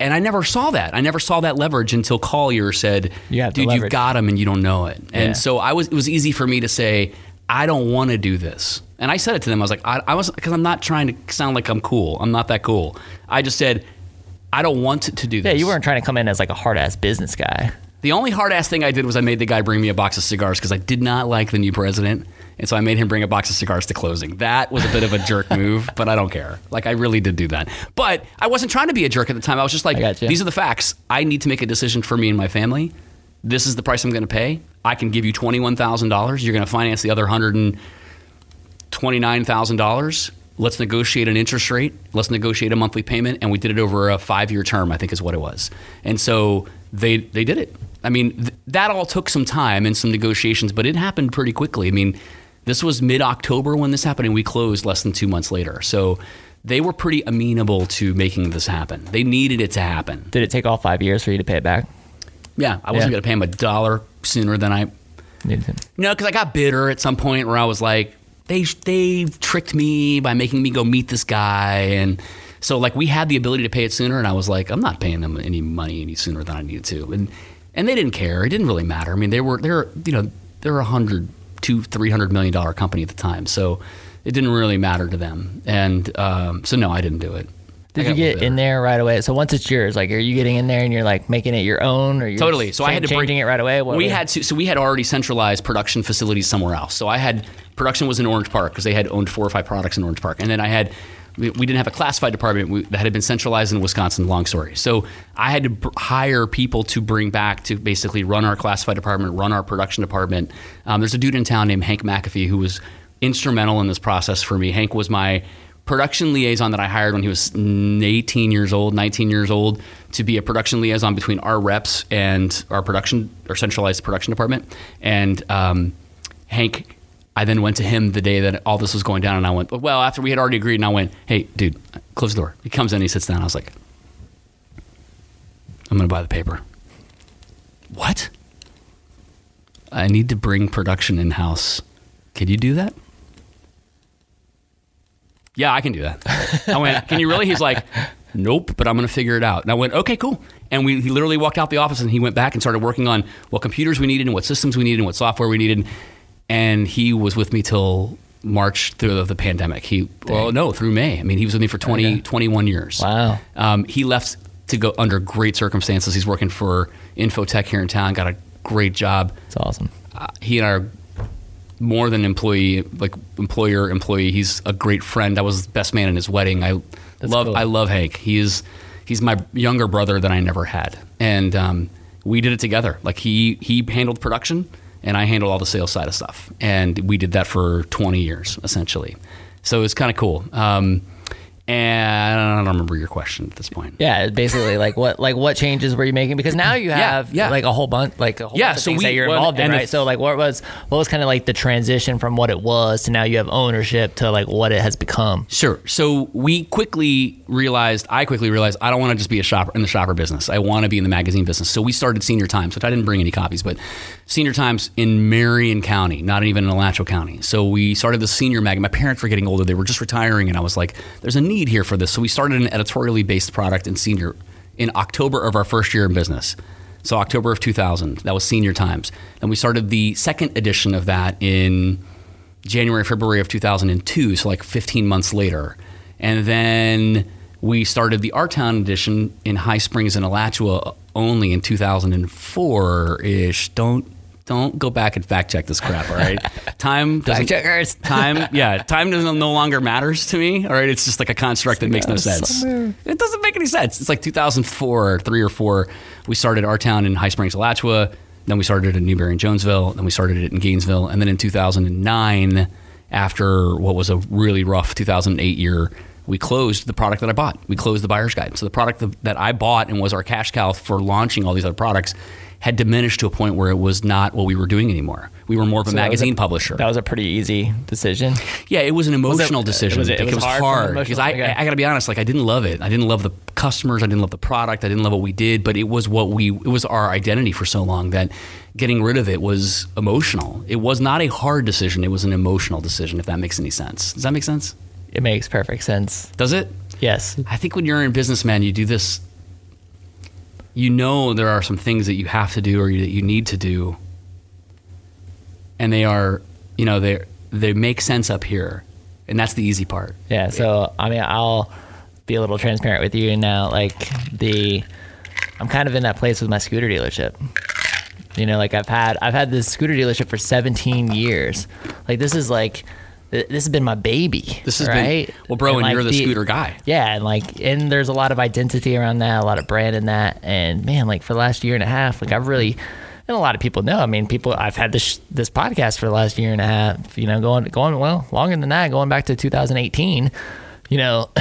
and I never saw that. I never saw that leverage until Collier said, You "Dude, you've got him, and you don't know it." And Yeah. so I was. It was easy for me to say, "I don't want to do this." And I said it to them. I was like, "I, I was because I'm not trying to sound like I'm cool. I'm not that cool. I just said." I don't want to, to do this. Yeah, you weren't trying to come in as like a hard ass business guy. The only hard ass thing I did was I made the guy bring me a box of cigars because I did not like the new president. And so I made him bring a box of cigars to closing. That was a bit of a jerk move, but I don't care. Like, I really did do that. But I wasn't trying to be a jerk at the time. I was just like, I got you. these are the facts. I need to make a decision for me and my family. This is the price I'm going to pay. I can give you $21,000. You're going to finance the other $129,000. Let's negotiate an interest rate. Let's negotiate a monthly payment. And we did it over a five year term, I think is what it was. And so they, they did it. I mean, th- that all took some time and some negotiations, but it happened pretty quickly. I mean, this was mid October when this happened, and we closed less than two months later. So they were pretty amenable to making this happen. They needed it to happen. Did it take all five years for you to pay it back? Yeah, I wasn't Yeah. going to pay him a dollar sooner than I Needed to- no, because I got bitter at some point where I was like, they they tricked me by making me go meet this guy, and so like we had the ability to pay it sooner, and I was like, I'm not paying them any money any sooner than I needed to, and and they didn't care. It didn't really matter. I mean, they were they're you know they're a hundred two three hundred million dollar company at the time, so it didn't really matter to them. And um, so no, I didn't do it. Did you get in there right away? So once it's yours, like, are you getting in there and you're like making it your own, or you're totally? So I had to changing bring, it right away. What we had to, so we had already centralized production facilities somewhere else. So I had production was in Orange Park because they had owned four or five products in Orange Park, and then I had we, didn't have a classified department that had been centralized in Wisconsin. Long story. So I had to br- hire people to bring back to basically run our classified department, run our production department. Um, there's a dude in town named Hank McAfee who was instrumental in this process for me. Hank was my production liaison that I hired when he was 18 years old, 19 years old, to be a production liaison between our reps and our production, our centralized production department. And um, Hank, I then went to him the day that all this was going down, and I went, well, after we had already agreed, and I went, hey, dude, close the door. He comes in, he sits down. I was like, I'm going to buy the paper. What? I need to bring production in house. Can you do that? Yeah, I can do that. I went, Can you really? He's like, Nope, but I'm going to figure it out. And I went, Okay, cool. And we, he literally walked out the office and he went back and started working on what computers we needed and what systems we needed and what software we needed. And he was with me till March through the, the pandemic. He, well, no, through May. I mean, he was with me for 20, Okay. 21 years. Wow. Um, he left to go under great circumstances. He's working for Infotech here in town, got a great job It's awesome. uh, he and I are more than employee, like employer employee. He's a great friend. I was the best man in his wedding. I That's love cool. I love Hank. He is he's my younger brother that I never had, and um, we did it together. Like he he handled production, and I handled all the sales side of stuff, and we did that for 20 years essentially. So it was kind of cool. Um, Eh, and I don't remember your question at this point. Yeah, basically like what like what changes were you making? Because now you have yeah. like a whole bunch like a whole Yeah, bunch of so things we- that you're well, in, right? if- so like what was what was kind of like the transition from what it was to now you have ownership to like what it has become? Sure. So we quickly realized, I quickly realized, I don't want to just be a shopper in the shopper business. I want to be in the magazine business. So we started Senior Times, which I didn't bring any copies, but Senior Times in Marion County, not even in Alachua County. So we started the senior mag. My parents were getting older; they were just retiring, and I was like, "There's a need here for this." So we started an editorially based product in senior in October of our first year in business. So October of 2000, that was Senior Times, and we started the second edition of that in January, February of 2002, so like 15 months later. And then we started the Our Town edition in High Springs and Alachua only in 2004 ish. Don't don't go back and fact check this crap, all right? Time doesn't checkers. time yeah, time doesn't no longer matters to me, all right? It's just like a construct that makes no sense. It doesn't make any sense. It's like 2004 or 3 or 4 we started Our Town in High Springs, Alachua, then we started it in Newberry and Jonesville, then we started it in Gainesville, and then in 2009 after what was a really rough 2008 year, we closed the product that I bought. We closed the buyer's guide. So the product that I bought and was our cash cow for launching all these other products had diminished to a point where it was not what we were doing anymore. We were more of a So that magazine a- publisher. That was a pretty easy decision. Yeah, it was an emotional decision. was it- it Like, was hard because I. I, I got to be honest. Like I didn't love it. I didn't love the customers. I didn't love the product. I didn't love what we did. But it was what we. It was our identity for so long that getting rid of it was emotional. It was not a hard decision. It was an emotional decision. If that makes any sense. Does that make sense? It makes perfect sense. Does it? Yes. I think when you're in business, man, you do this. You know there are some things that you have to do or that you need to do, and they are, you know, they they make sense up here, and that's the easy part. Yeah. So I mean, I'll be a little transparent with you now. Like the, I'm kind of in that place with my scooter dealership. You know, like I've had I've had this scooter dealership for 17 years. Like this is like this has been my baby. This has right? been well, bro, and, like, you're the, scooter guy. Yeah, and like, and there's a lot of identity around that, a lot of brand in that, and man, like for the last year and a half, like I've really, and a lot of people know. I mean, people, I've had this this podcast for the last year and a half. You know, going going well longer than that, going back to 2018. You know.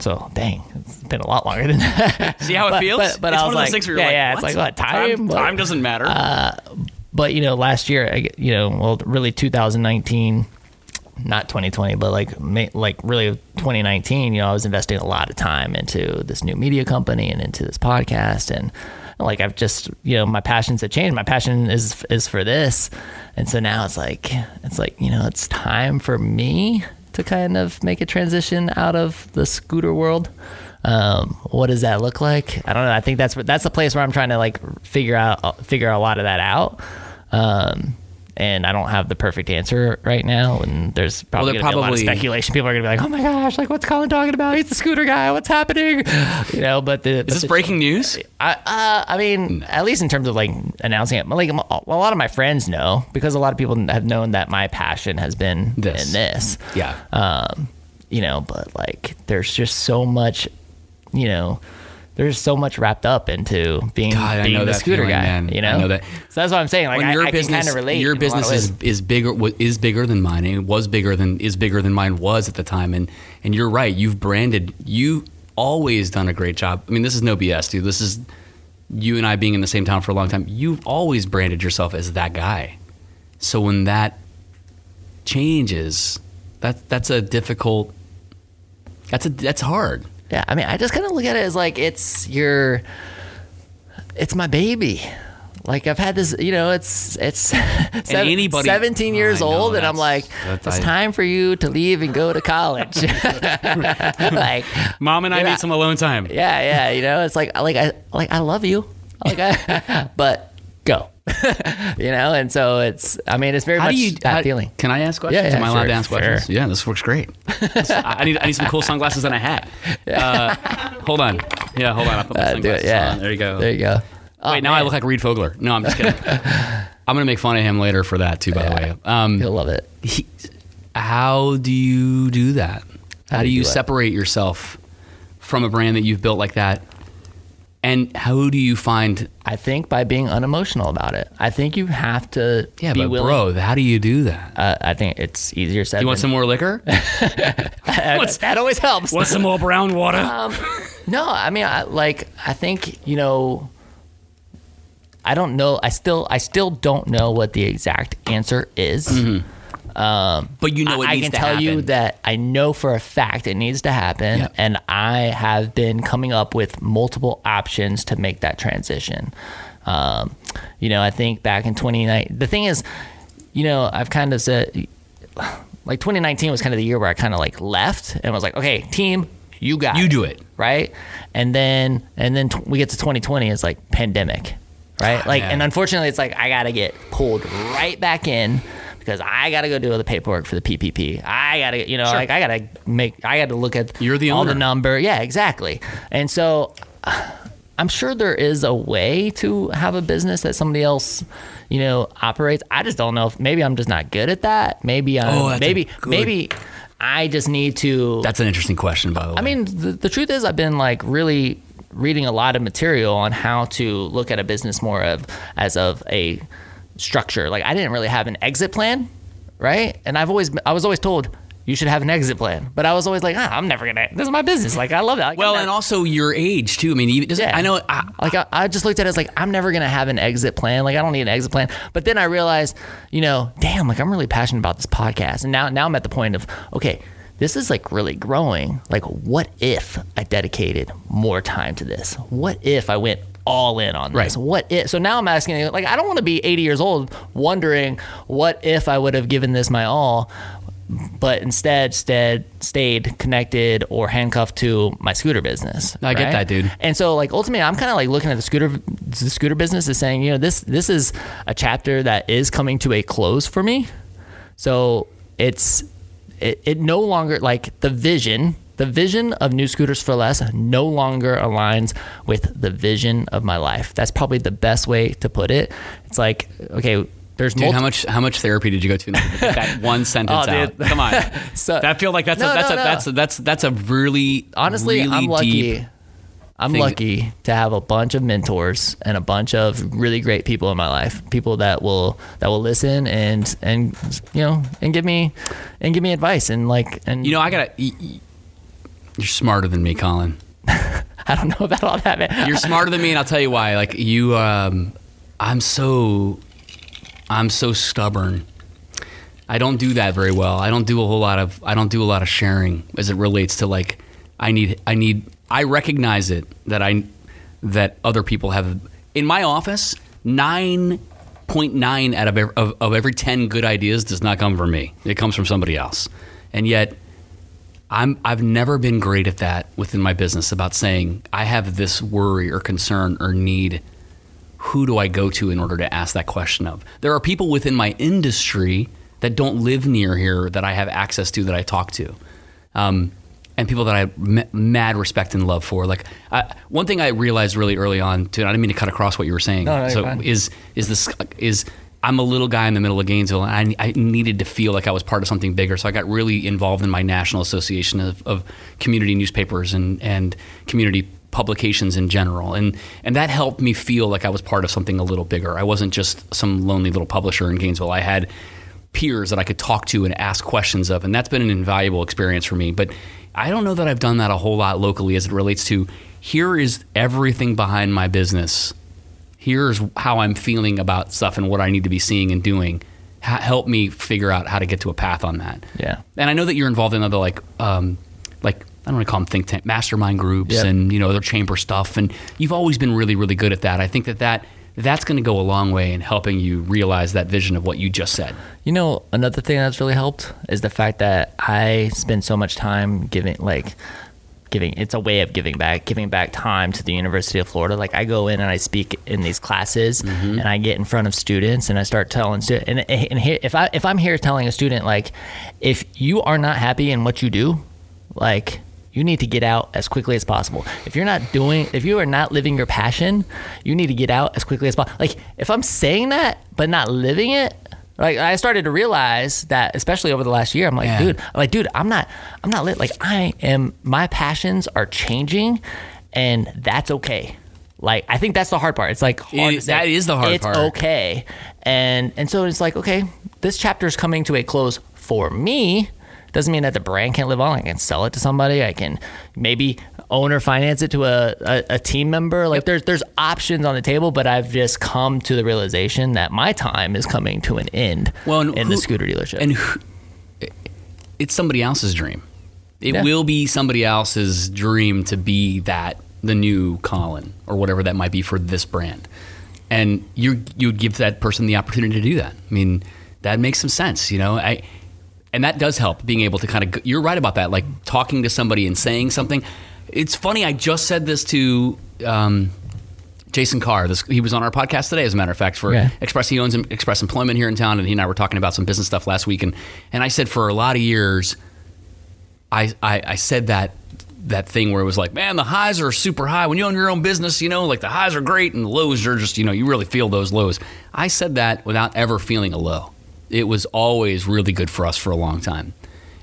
So dang, it's been a lot longer than that. See how it But- feels? But, but it's I was like, those things where yeah, you're yeah, like, it's like what time? Time, What- time doesn't matter. Uh, but you know, last year, you know, well, really 2019, not 2020, but like ma- like really 2019. You know, I was investing a lot of time into this new media company and into this podcast, and like I've just you know my passions have changed. My passion is is for this, and so now it's like it's like you know it's time for me to kind of make a transition out of the scooter world. Um, what does that look like? I don't know. I think that's that's the place where I'm trying to like figure out figure a lot of that out. Um, and I don't have the perfect answer right now. And there's probably, gonna be a lot of speculation. People are gonna be like, "Oh my gosh, like what's Colin talking about? He's the scooter guy. What's happening?" You know. But the Is this breaking news? I, uh, I mean, at least in terms of like announcing it, like a lot of my friends know because a lot of people have known that my passion has been This. in this. Yeah. Um, you know, but like there's just so much, you know, there's so much wrapped up into being, God, I being know the scooter feeling, guy. man. You know, I know that. So that's what I'm saying. Like when I, your I business, can kind of relate. your in a lot of business is, is bigger is bigger than mine. It was bigger than is bigger than mine was at the time. And and you're right. You've branded. You always done a great job. I mean, this is no BS, dude. This is you and I being in the same town for a long time. You've always branded yourself as that guy. So when that changes, that that's a difficult. That's a that's hard. Yeah, I mean, I just kind of look at it as like it's your, it's my baby. Like I've had this, you know, it's it's seven- anybody- 17 years know, old, and I'm like, it's I- time for you to leave and go to college. like, Mom and I need some alone time. yeah, yeah, you know, it's like like I like I love you, like I, but go, you know, and so it's, I mean, it's very How much do you? that how- feeling. Can I ask questions? Yeah, yeah, Am I allowed to ask questions? sure. Yeah, this works great. I I need I need some cool sunglasses and a hat. Uh, hold on. Yeah, hold on. I'll put my Uh, do sunglasses it, yeah. on. There you go. There you go. Oh, Wait, now I look like Reed Fogler. No, I'm just kidding. I'm gonna make fun of him later for that too. By the way, um, You'll love it. he, how do you do that? How, do you do what? separate yourself from a brand that you've built like that? And how do you find? I think by being unemotional about it. I think you have to Yeah, be but willing. bro, how do you do that? Uh, I think it's easier said. You want some more liquor? that, that always helps. want some more brown water? Um, no, I mean, I, like I think you know. I don't know. I still, I still don't know what the exact answer is. But you know I, I can tell you that I know for a fact it needs to happen, and I have been coming up with multiple options to make that transition. Um, you know, I think back in 2019, the thing is, you know, I've kind of said, like 2019 was kind of the year where I kind of like left and was like, okay, team, you got You it, do it. right? And then and then t- we get to 2020, it's like pandemic, right? like, yeah. and unfortunately, it's like I got to get pulled right back in because I got to go do all the paperwork for the PPP. I got to, you know, like I got to make, I got to look at You're the all the number, yeah, exactly. And so. I'm sure there is a way to have a business that somebody else, you know, operates. I just don't know if maybe I'm just not good at that. Maybe I'm Oh, maybe good- maybe I just need to That's an interesting question, by the way. I mean, the, the truth is, I've been like really reading a lot of material on how to look at a business more of as of a structure. Like I didn't really have an exit plan, right? And I've always I was always told you should have an exit plan, but I was always like, ah, I'm never gonna. This is my business. Like I love that. Like, well, I'm and also your age too. I mean, even, Yeah. I know. I, like I, I just looked at it as like I'm never gonna have an exit plan. Like I don't need an exit plan. But then I realized, you know, damn, like I'm really passionate about this podcast, and now now I'm at the point of okay, this is like really growing. Like, what if I dedicated more time to this? What if I went all in on this? Right. What if? So now I'm asking, like, I don't want to be 80 years old wondering what if I would have given this my all but instead stayed stayed connected or handcuffed to my scooter business. I get that, dude. And so like ultimately I'm kind of like looking at the scooter the scooter business as saying, you know, this this is a chapter that is coming to a close for me. So it's it, it no longer like the vision the vision of new scooters for less no longer aligns with the vision of my life. That's probably the best way to put it. It's like, okay, there's dude, multi- how much how much therapy did you go to that one sentence Oh, out? Come on, So- that feel like that's No, a, that's no, a no. that's a, that's that's a really honestly, really I'm lucky. deep. I'm thing. lucky to have a bunch of mentors and a bunch of really great people in my life. People that will that will listen and and you know and give me and give me advice and like and You know, I gotta. You're smarter than me, Colin. I don't know about all that man. You're smarter than me, and I'll tell you why. Like you, um, I'm so, I'm so stubborn. I don't do that very well. I don't do a whole lot of. I don't do a lot of sharing as it relates to like. I need. I need. I recognize it that I, that other people have. In my office, nine point nine out of, of of every ten good ideas does not come from me. It comes from somebody else, and yet. I'm I've never been great at that within my business about saying I have this worry or concern or need who do I go to in order to ask that question of? There are people within my industry that don't live near here that I have access to that I talk to. Um, and people that I have m- mad respect and love for. Like I, one thing I realized really early on, too, and I didn't mean to cut across what you were saying. No, no, so fine. is is this is I'm a little guy in the middle of Gainesville, and I, I needed to feel like I was part of something bigger. So I got really involved in my national association of, of community newspapers and and community publications in general, and and that helped me feel like I was part of something a little bigger. I wasn't just some lonely little publisher in Gainesville. I had peers that I could talk to and ask questions of, and that's been an invaluable experience for me. But I don't know that I've done that a whole lot locally as it relates to here is everything behind my business. Here's how I'm feeling about stuff and what I need to be seeing and doing. Ha- help me figure out how to get to a path on that. Yeah. And I know that you're involved in other like um, like I don't want to call them think tank mastermind groups Yep. and you know other chamber stuff and you've always been really really good at that. I think that that that's going to go a long way in helping you realize that vision of what you just said. You know, another thing that's really helped is the fact that I spend so much time giving, like, giving. It's a way of giving back, giving back time to the University of Florida. Like, I go in and I speak in these classes, mm-hmm. and I get in front of students and I start telling students. And, and here, if I if I'm here telling a student like, if you are not happy in what you do, like. You need to get out as quickly as possible. If you're not doing, if you are not living your passion, you need to get out as quickly as possible. Like, if I'm saying that but not living it, like I started to realize that, especially over the last year, I'm like, Yeah. dude, I'm like, dude, I'm not, I'm not lit. Like, I am. My passions are changing, and that's okay. Like, I think that's the hard part. It's like hard It- that is the hard it's part. It's okay, and and so it's like, okay, this chapter is coming to a close for me. Doesn't mean that the brand can't live on. I can sell it to somebody. I can maybe own or finance it to a, a, a team member. Like there's there's options on the table, but I've just come to the realization that my time is coming to an end Well, in the scooter dealership. And who, it's somebody else's dream. It Yeah. will be somebody else's dream to be that the new Colin or whatever that might be for this brand. And you you would give that person the opportunity to do that. I mean, that makes some sense, you know. I and that does help being able to kind of you're right about that like talking to somebody and saying something it's funny i just said this to um, jason carr this, he was on our podcast today as a matter of fact for Okay. express he owns express employment here in town and he and i were talking about some business stuff last week and, and i said for a lot of years I, I, I said that that thing where it was like, man, the highs are super high. When you own your own business, you know, like the highs are great and the lows are just, you know, you really feel those lows. I said that without ever feeling a low. It was always really good for us for a long time.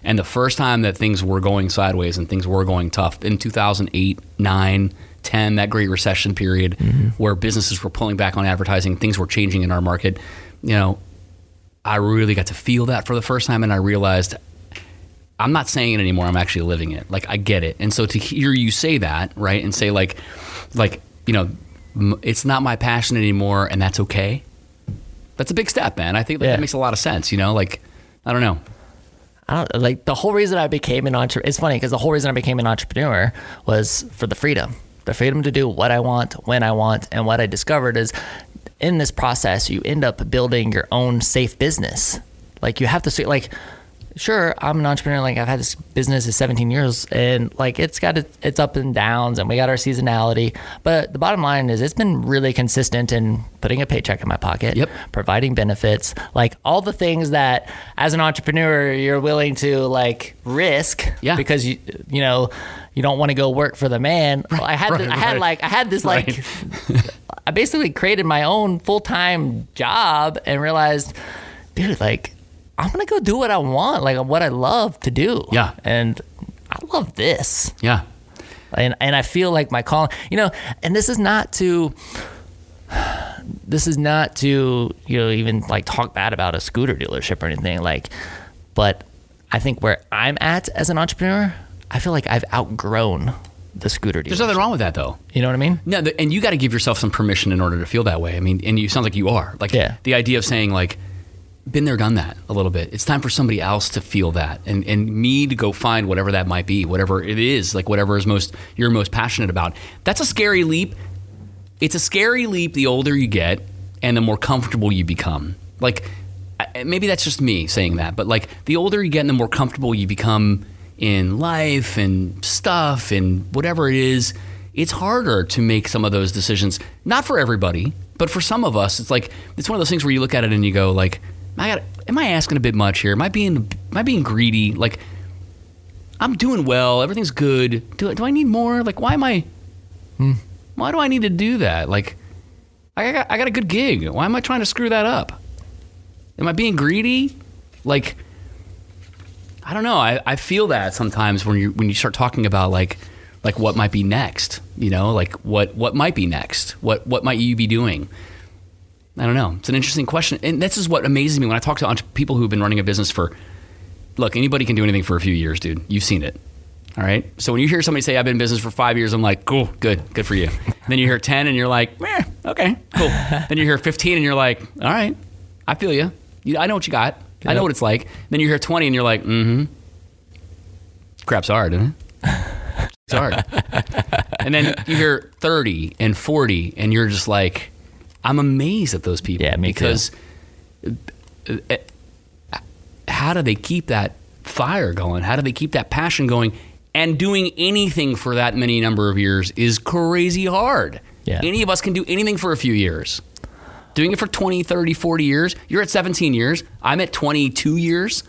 And the first time that things were going sideways and things were going tough in 2008, 9, 10, that great recession period mm-hmm. where businesses were pulling back on advertising, things were changing in our market, you know, I really got to feel that for the first time and I realized I'm not saying it anymore. I'm actually living it. Like I get it. And so to hear you say that, right, and say like, like you know, it's not my passion anymore, and that's okay. That's a big step, man. I think that, Yeah. that makes a lot of sense. You know, like I don't know. I don't like the whole reason I became an entrepreneur. It's funny because the whole reason I became an entrepreneur was for the freedom, the freedom to do what I want, when I want. And what I discovered is in this process, you end up building your own safe business. Like you have to say, like, sure, I'm an entrepreneur. Like I've had this business is 17 years, and like it's got its, its up and downs, and we got our seasonality. But the bottom line is, it's been really consistent in putting a paycheck in my pocket, Yep. providing benefits, like all the things that as an entrepreneur you're willing to like risk, Yeah. because you you know you don't want to go work for the man. Well, I had right, this, I had right. like I had this like I basically created my own full time job and realized, dude, like I'm gonna go do what I want, like what I love to do. Yeah. and I love this Yeah, and and I feel like my calling, you know, and this is not to this is not to you know even like talk bad about a scooter dealership or anything like, but I think where I'm at as an entrepreneur, I feel like I've outgrown the scooter dealership. there's nothing wrong with that though. You know what I mean? No, and you got to give yourself some permission in order to feel that way. I mean, and you sounds like you are. Like Yeah. the idea of saying like, been there, done that a little bit. It's time for somebody else to feel that, and and me to go find whatever that might be, whatever it is, like whatever is most you're most passionate about. That's a scary leap. It's a scary leap the older you get and the more comfortable you become. Like maybe that's just me saying that, but like the older you get and the more comfortable you become in life and stuff and whatever it is, it's harder to make some of those decisions. Not for everybody, But for some of us, it's like it's one of those things where you look at it and you go like, I got, am I asking a bit much here? Am I being, am I being greedy? Like, I'm doing well, everything's good. Do, do I need more? Like, why am I? Hmm. Why do I need to do that? Like, I got, I got a good gig. Why am I trying to screw that up? Am I being greedy? Like, I don't know. I, I feel that sometimes when you when you start talking about like like what might be next. You know, like what what might be next. What what might you be doing? I don't know. It's an interesting question, and this is what amazes me when I talk to people who've been running a business for. Look, anybody can do anything for a few years, dude. You've seen it. All right. So when you hear somebody say, "I've been in business for five years," I'm like, "Cool, good, good for you." And then you hear ten, and you're like, "Eh, okay, cool." then you hear fifteen, and you're like, "All right, I feel you. you I know what you got. I know what it's like." Then you hear twenty, and you're like, "Mm-hmm." Crap's hard, isn't it? It's hard. and then you hear 30 and 40, and you're just like, I'm amazed at those people. Yeah, me because uh, uh, how do they keep that fire going? How do they keep that passion going? And doing anything for that many number of years is crazy hard. Yeah. Any of us can do anything for a few years. Doing it for 20, 30, 40 years. You're at 17 years. I'm at 22 years.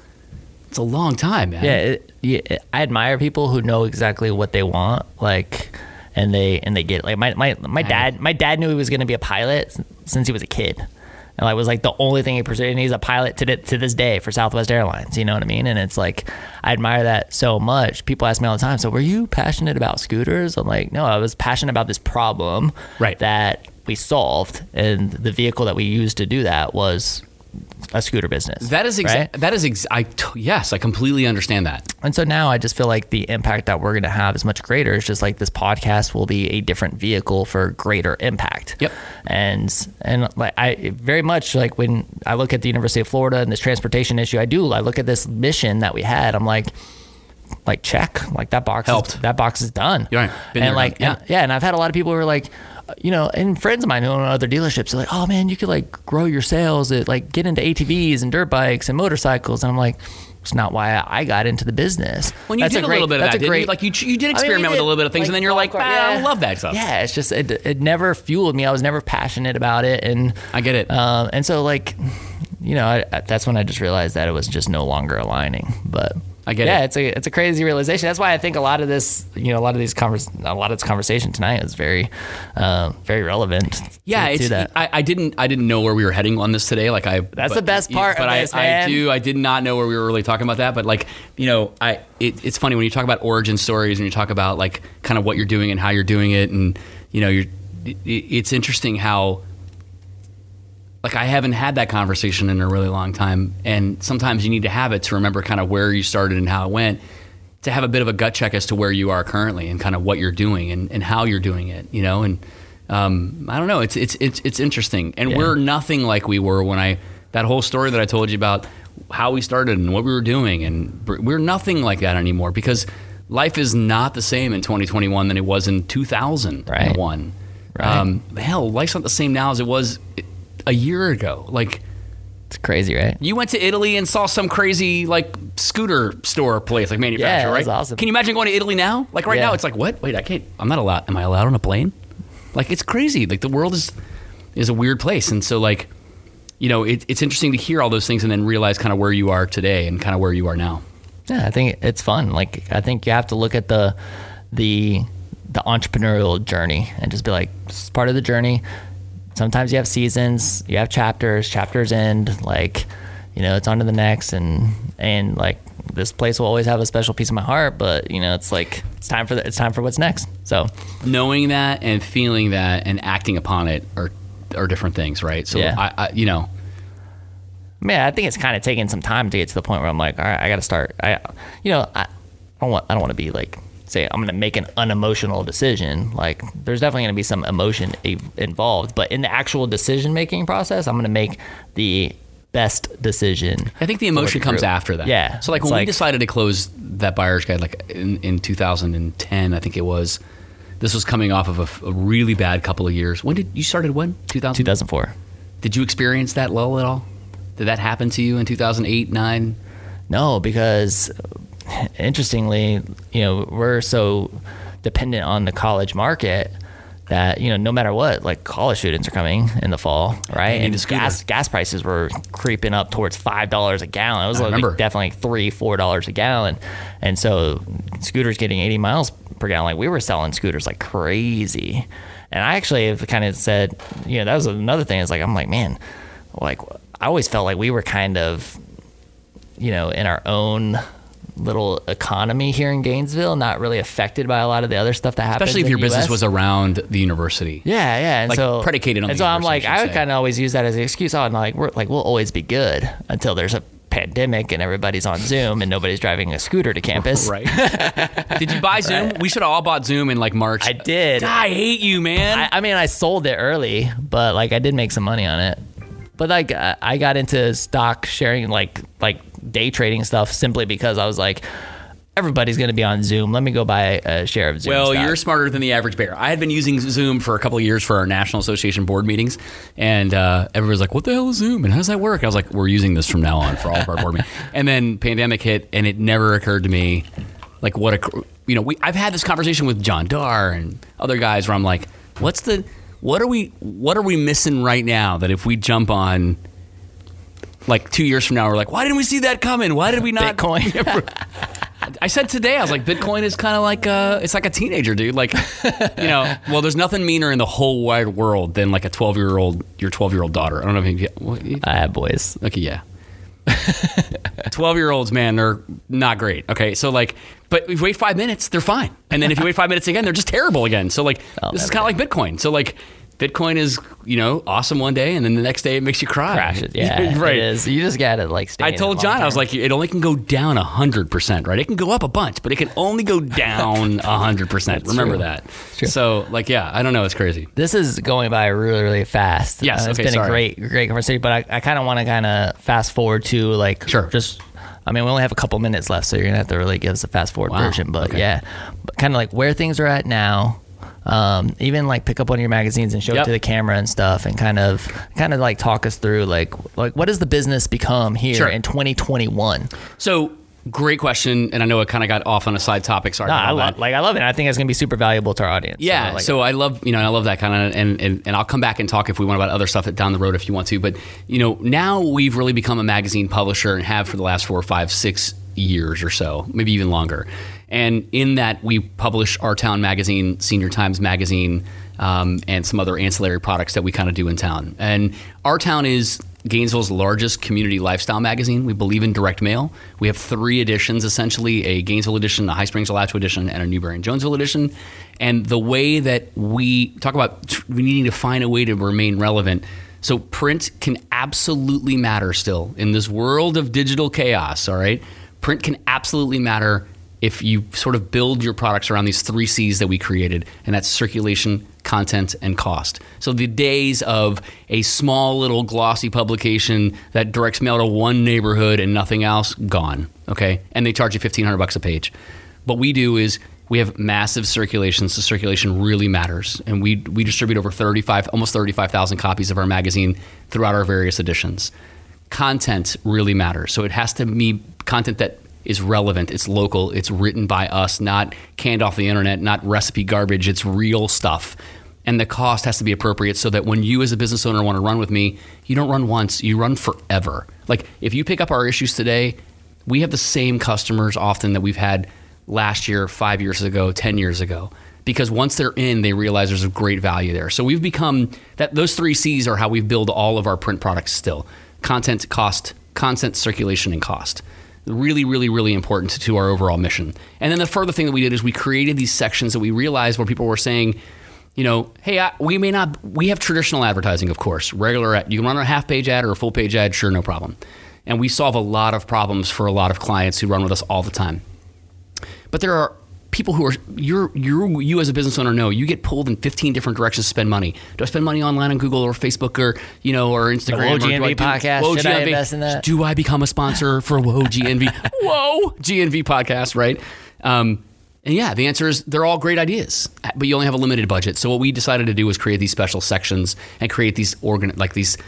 It's a long time, man. Yeah, it, yeah, I admire people who know exactly what they want, like, and they and they get it. like my my my dad. My dad knew he was going to be a pilot since he was a kid, and like was like the only thing he pursued. And he's a pilot to to this day for Southwest Airlines. You know what I mean? And it's like I admire that so much. People ask me all the time. So were you passionate about scooters? I'm like, no, I was passionate about this problem Right. that we solved, and the vehicle that we used to do that was a scooter business. That is right? exactly. That is ex- I t- yes, I completely understand that. And so now I just feel like the impact that we're going to have is much greater. It's just like this podcast will be a different vehicle for greater impact. Yep. And and like I very much like when I look at the University of Florida and this transportation issue, I do. I look at this mission that we had. I'm like, like check, like that box Helped. Is, that box is done. You're right. Been and there, like done. and- yeah, and I've had a lot of people who are like. You know, and friends of mine who own other dealerships are like, "Oh man, you could like grow your sales, at, like get into ATVs and dirt bikes and motorcycles." And I'm like, "It's not why I got into the business." When you That's did a, great- little bit of that, great- you? Like you, you did I mean, experiment with a little bit of things, and then you're like, golf "Ah, cart, I love that stuff. Yeah, it's just it, it never fueled me. I was never passionate about it, and I get it. Um, and so like, you know, I, I- that's when I just realized that it was just no longer aligning. But I get yeah, it. it's a it's a crazy realization. That's why I think a lot of this, you know, a lot of these convers, a lot of this conversation tonight is very, uh, very relevant. Yeah, to, it's, to that. I, I didn't I didn't know where we were heading on this today. Like I That's but- the best part But I, this, I do I did not know where we were really talking about that. But like you know, I it, it's funny when you talk about origin stories and you talk about like kind of what you're doing and how you're doing it, and you know, you're it, it's interesting how like I haven't had that conversation in a really long time, and sometimes you need to have it to remember kind of where you started and how it went. To have a bit of a gut check as to where you are currently and kind of what you're doing and, and how you're doing it, you know, and um, I don't know, it's it's it's it's interesting, and Yeah. we're nothing like we were when I that whole story that I told you about how we started and what we were doing, and we're nothing like that anymore because life is not the same in 2021 than it was in 2001. Right. Um, hell, life's not the same now as it was a year ago. Like it's crazy, right? you went to Italy and saw some crazy like scooter store place, like manufacturer, that right? awesome. Can you imagine going to Italy now? Like right Yeah. now, it's like what? Wait, I can't. I'm not allowed. Am I allowed on a plane? Like it's crazy. Like the world is is a weird place, and so like you know, it, it's interesting to hear all those things and then realize kind of where you are today and kind of where you are now. Yeah, I think it's fun. Like I think you have to look at the the the entrepreneurial journey and just be like, this is part of the journey. Sometimes you have seasons, you have chapters, chapters end, like, you know, it's on to the next and and like this place will always have a special piece of my heart, but you know, it's like it's time for the, it's time for what's next. So Knowing that and feeling that and acting upon it are are different things, right? So Yeah. I, I you know, man, I think it's kind of taking some time to get to the point where I'm like, all right, I got to start. I, you know, I, I don't want, I don't want to be like, say, I'm going to make an unemotional decision. Like, there's definitely going to be some emotion a- involved, but in the actual decision making process, I'm going to make the best decision. I think the emotion the comes after that. Yeah. So like when we decided to close that buyer's guide, like in, in 2010, I think it was. This was coming off of a really bad couple of years. When did you started? When 2000? 2004. Did you experience that lull at all? Did that happen to you in 2008, nine? No, because interestingly, you know, we're so dependent on the college market that you know no matter what like college students are coming in the fall right? and gas gas prices were creeping up towards five dollars a gallon. It was like definitely like three four dollars a gallon. And so scooters getting 80 miles per gallon like we were selling scooters like crazy. And i actually have kind of said you know that was another thing is like i'm like man like i always felt like we were kind of you know in our own little economy here in gainesville not really affected by a lot of the other stuff that happens Especially if your the business was around the university. Yeah, yeah. And Like, so predicated on And so I'm like, I I would kind of always use that as an excuse. Oh, and like we're like we'll always be good until there's a pandemic and everybody's on Zoom and nobody's driving a scooter to campus. Right. did you buy Zoom? We should have all bought Zoom in like March. I did. God, I hate you, man. I, I mean, I sold it early, but like I did make some money on it. But like I I got into stock sharing, like like day trading stuff, simply because I was like, everybody's gonna be on Zoom. Let me go buy a share of Zoom. well, stock. you're smarter than the average bear. I had been using Zoom for a couple of years for our National Association board meetings, and uh, everybody's like, "What the hell is Zoom? And how does that work?" I was like, "We're using this from now on for all of our board meetings." And then pandemic hit, and it never occurred to me, like, what a, you know, we, I've had this conversation with John Darr and other guys where I'm like, "What's the, what are we, what are we missing right now that if we jump on." Like two years from now, we're like, why didn't we see that coming? Why did we not? Bitcoin. I said today, I was like, Bitcoin is kind of like a, it's like a teenager, dude. Like, you know, well, there's nothing meaner in the whole wide world than like a 12 year old, your 12 year old daughter. I don't know if you, what, you I have boys. okay, yeah. 12 year olds, man, they're not great. Okay, so like, but if you wait five minutes, they're fine. And then if you wait five minutes again, they're just terrible again. So like, I'll this is kind of like Bitcoin. So like, Bitcoin is, you know, awesome one day, and then the next day it makes you cry. Crash it. Yeah, right. It is. You just gotta like. I told John, I was like, it only can go down 100%, right? It can go up a bunch, but it can only go down 100%. Remember true. that. So, like, yeah, I don't know. It's crazy. this is going by really really fast. Yes, Uh, it's okay, been sorry. a great great conversation, but I, I kind of want to kind of fast forward to like Sure. just. I mean, we only have a couple minutes left, so you're gonna have to really give us a fast forward Wow, version. But okay. yeah, but kind of like where things are at now. Um, even like pick up one of your magazines and show Yep. it to the camera and stuff, and kind of kind of like talk us through like like what does the business become here Sure. in 2021? So, great question. And I know it kind of got off on a side topic. Sorry. I love like I love it. I think it's gonna be super valuable to our audience. Yeah, like so I love you know I love that kind of and, and and I'll come back and talk if we want about other stuff down the road if you want to. But you know now we've really become a magazine publisher and have for the last four, five, six years or so, maybe even longer. And in that we publish Our Town magazine, Senior Times magazine, um, and some other ancillary products that we kind of do in town. And Our Town is Gainesville's largest community lifestyle magazine. We believe in direct mail. We have three editions essentially a Gainesville edition, a High Springs Alachua edition, and a Newberry and Jonesville edition. And the way that we talk about we needing to find a way to remain relevant. So print can absolutely matter still in this world of digital chaos, all right? Print can absolutely matter if you sort of build your products around these three C's that we created, and that's circulation, content, and cost. So the days of a small little glossy publication that directs mail to one neighborhood and nothing else, gone. Okay, and they charge you fifteen hundred bucks a page. What we do is we have massive circulations. So circulation really matters, and we we distribute over thirty five, almost thirty five thousand copies of our magazine throughout our various editions content really matters. So it has to be content that is relevant, it's local, it's written by us, not canned off the internet, not recipe garbage, it's real stuff. And the cost has to be appropriate so that when you as a business owner want to run with me, you don't run once, you run forever. Like if you pick up our issues today, we have the same customers often that we've had last year, 5 years ago, 10 years ago because once they're in, they realize there's a great value there. So we've become that those three C's are how we build all of our print products still. Content, cost, content, circulation, and cost. Really, really, really important to our overall mission. And then the further thing that we did is we created these sections that we realized where people were saying, you know, hey, I, we may not, we have traditional advertising, of course, regular ad. You can run a half page ad or a full page ad, sure, no problem. And we solve a lot of problems for a lot of clients who run with us all the time. But there are people who are you're you you as a business owner know you get pulled in 15 different directions to spend money. Do I spend money online on Google or Facebook or you know or Instagram? Whoa or do GNV I do- podcast, Whoa should I invest in that? Do I become a sponsor for Whoa GNV? Whoa GNV podcast, right? Um, and yeah, the answer is they're all great ideas, but you only have a limited budget. So what we decided to do was create these special sections and create these organ like these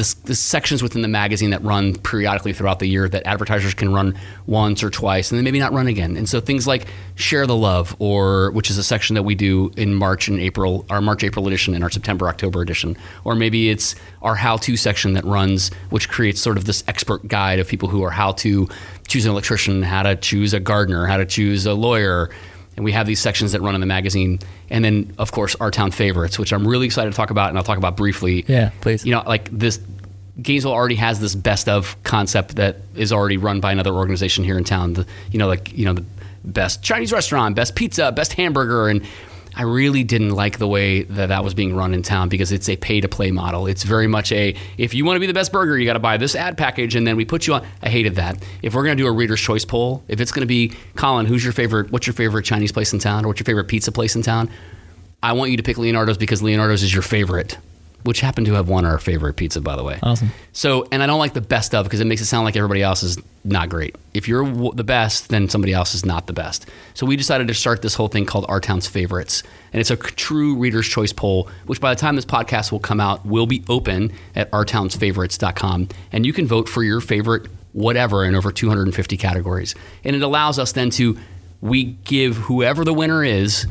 this, this sections within the magazine that run periodically throughout the year that advertisers can run once or twice and then maybe not run again. And so things like Share the Love, or which is a section that we do in March and April, our March April edition and our September October edition, or maybe it's our How To section that runs, which creates sort of this expert guide of people who are how to choose an electrician, how to choose a gardener, how to choose a lawyer. And we have these sections that run in the magazine. And then, of course, our town favorites, which I'm really excited to talk about, and I'll talk about briefly. Yeah, please. You know, like this, Gainesville already has this best of concept that is already run by another organization here in town. The, you know, like, you know, the best Chinese restaurant, best pizza, best hamburger. And I really didn't like the way that that was being run in town because it's a pay to play model. It's very much a if you want to be the best burger, you got to buy this ad package and then we put you on. I hated that. If we're going to do a reader's choice poll, if it's going to be Colin, who's your favorite? What's your favorite Chinese place in town, or what's your favorite pizza place in town? I want you to pick Leonardo's because Leonardo's is your favorite which happened to have won our favorite pizza, by the way. Awesome. So, and I don't like the best of because it makes it sound like everybody else is not great. If you're w- the best, then somebody else is not the best. So we decided to start this whole thing called Our Town's Favorites, and it's a true Reader's Choice poll. Which by the time this podcast will come out, will be open at OurTownsFavorites.com, and you can vote for your favorite whatever in over 250 categories. And it allows us then to we give whoever the winner is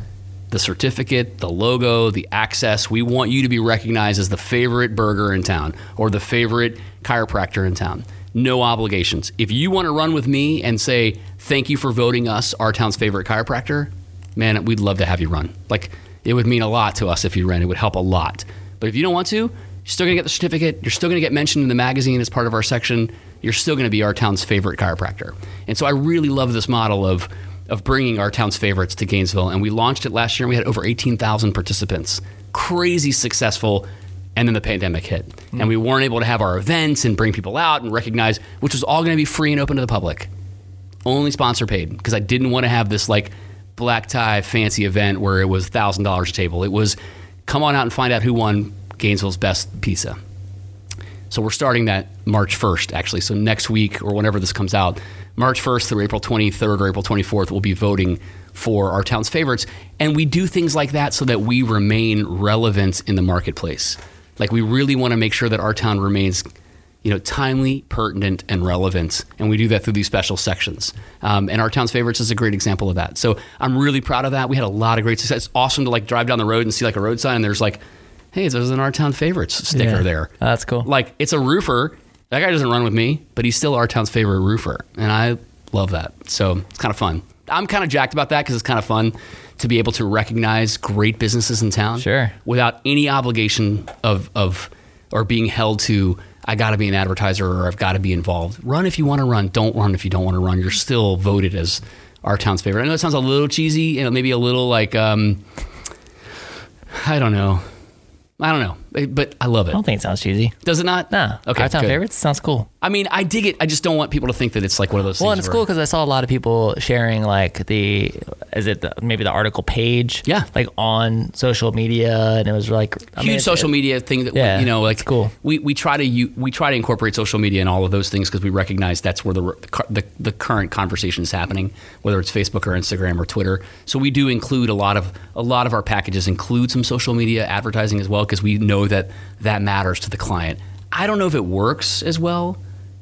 the certificate, the logo, the access. We want you to be recognized as the favorite burger in town or the favorite chiropractor in town. No obligations. If you want to run with me and say, thank you for voting us our town's favorite chiropractor, man, we'd love to have you run. Like, it would mean a lot to us if you ran. It would help a lot. But if you don't want to, you're still going to get the certificate. You're still going to get mentioned in the magazine as part of our section. You're still going to be our town's favorite chiropractor. And so I really love this model of of bringing our town's favorites to Gainesville. And we launched it last year and we had over 18,000 participants. Crazy successful. And then the pandemic hit. Mm. And we weren't able to have our events and bring people out and recognize, which was all going to be free and open to the public. Only sponsor paid because I didn't want to have this like black tie fancy event where it was $1,000 a table. It was come on out and find out who won Gainesville's best pizza. So we're starting that March 1st, actually. So next week or whenever this comes out, March 1st through April 23rd or April 24th, we'll be voting for our town's favorites. And we do things like that so that we remain relevant in the marketplace. Like we really want to make sure that our town remains you know, timely, pertinent, and relevant. And we do that through these special sections. Um, and our town's favorites is a great example of that. So I'm really proud of that. We had a lot of great success. It's awesome to like drive down the road and see like a road sign and there's like, hey, there's an our town favorites sticker yeah, there. That's cool. Like it's a roofer that guy doesn't run with me, but he's still our town's favorite roofer, and I love that. So it's kind of fun. I'm kind of jacked about that because it's kind of fun to be able to recognize great businesses in town, sure, without any obligation of of or being held to. I got to be an advertiser or I've got to be involved. Run if you want to run. Don't run if you don't want to run. You're still voted as our town's favorite. I know it sounds a little cheesy, you know, maybe a little like um, I don't know I don't know, Uh, but I love it. I don't think it sounds cheesy. Does it not? No. Okay. Our town favorites sounds cool. I mean, I dig it. I just don't want people to think that it's like one of those. Well, and it's cool because I saw a lot of people sharing like the, is it the, maybe the article page? Yeah. Like on social media, and it was like I huge mean, social it, media thing that yeah, you know, like cool. We we try to we try to incorporate social media and all of those things because we recognize that's where the, the the current conversation is happening, whether it's Facebook or Instagram or Twitter. So we do include a lot of a lot of our packages include some social media advertising as well because we know that that matters to the client. I don't know if it works as well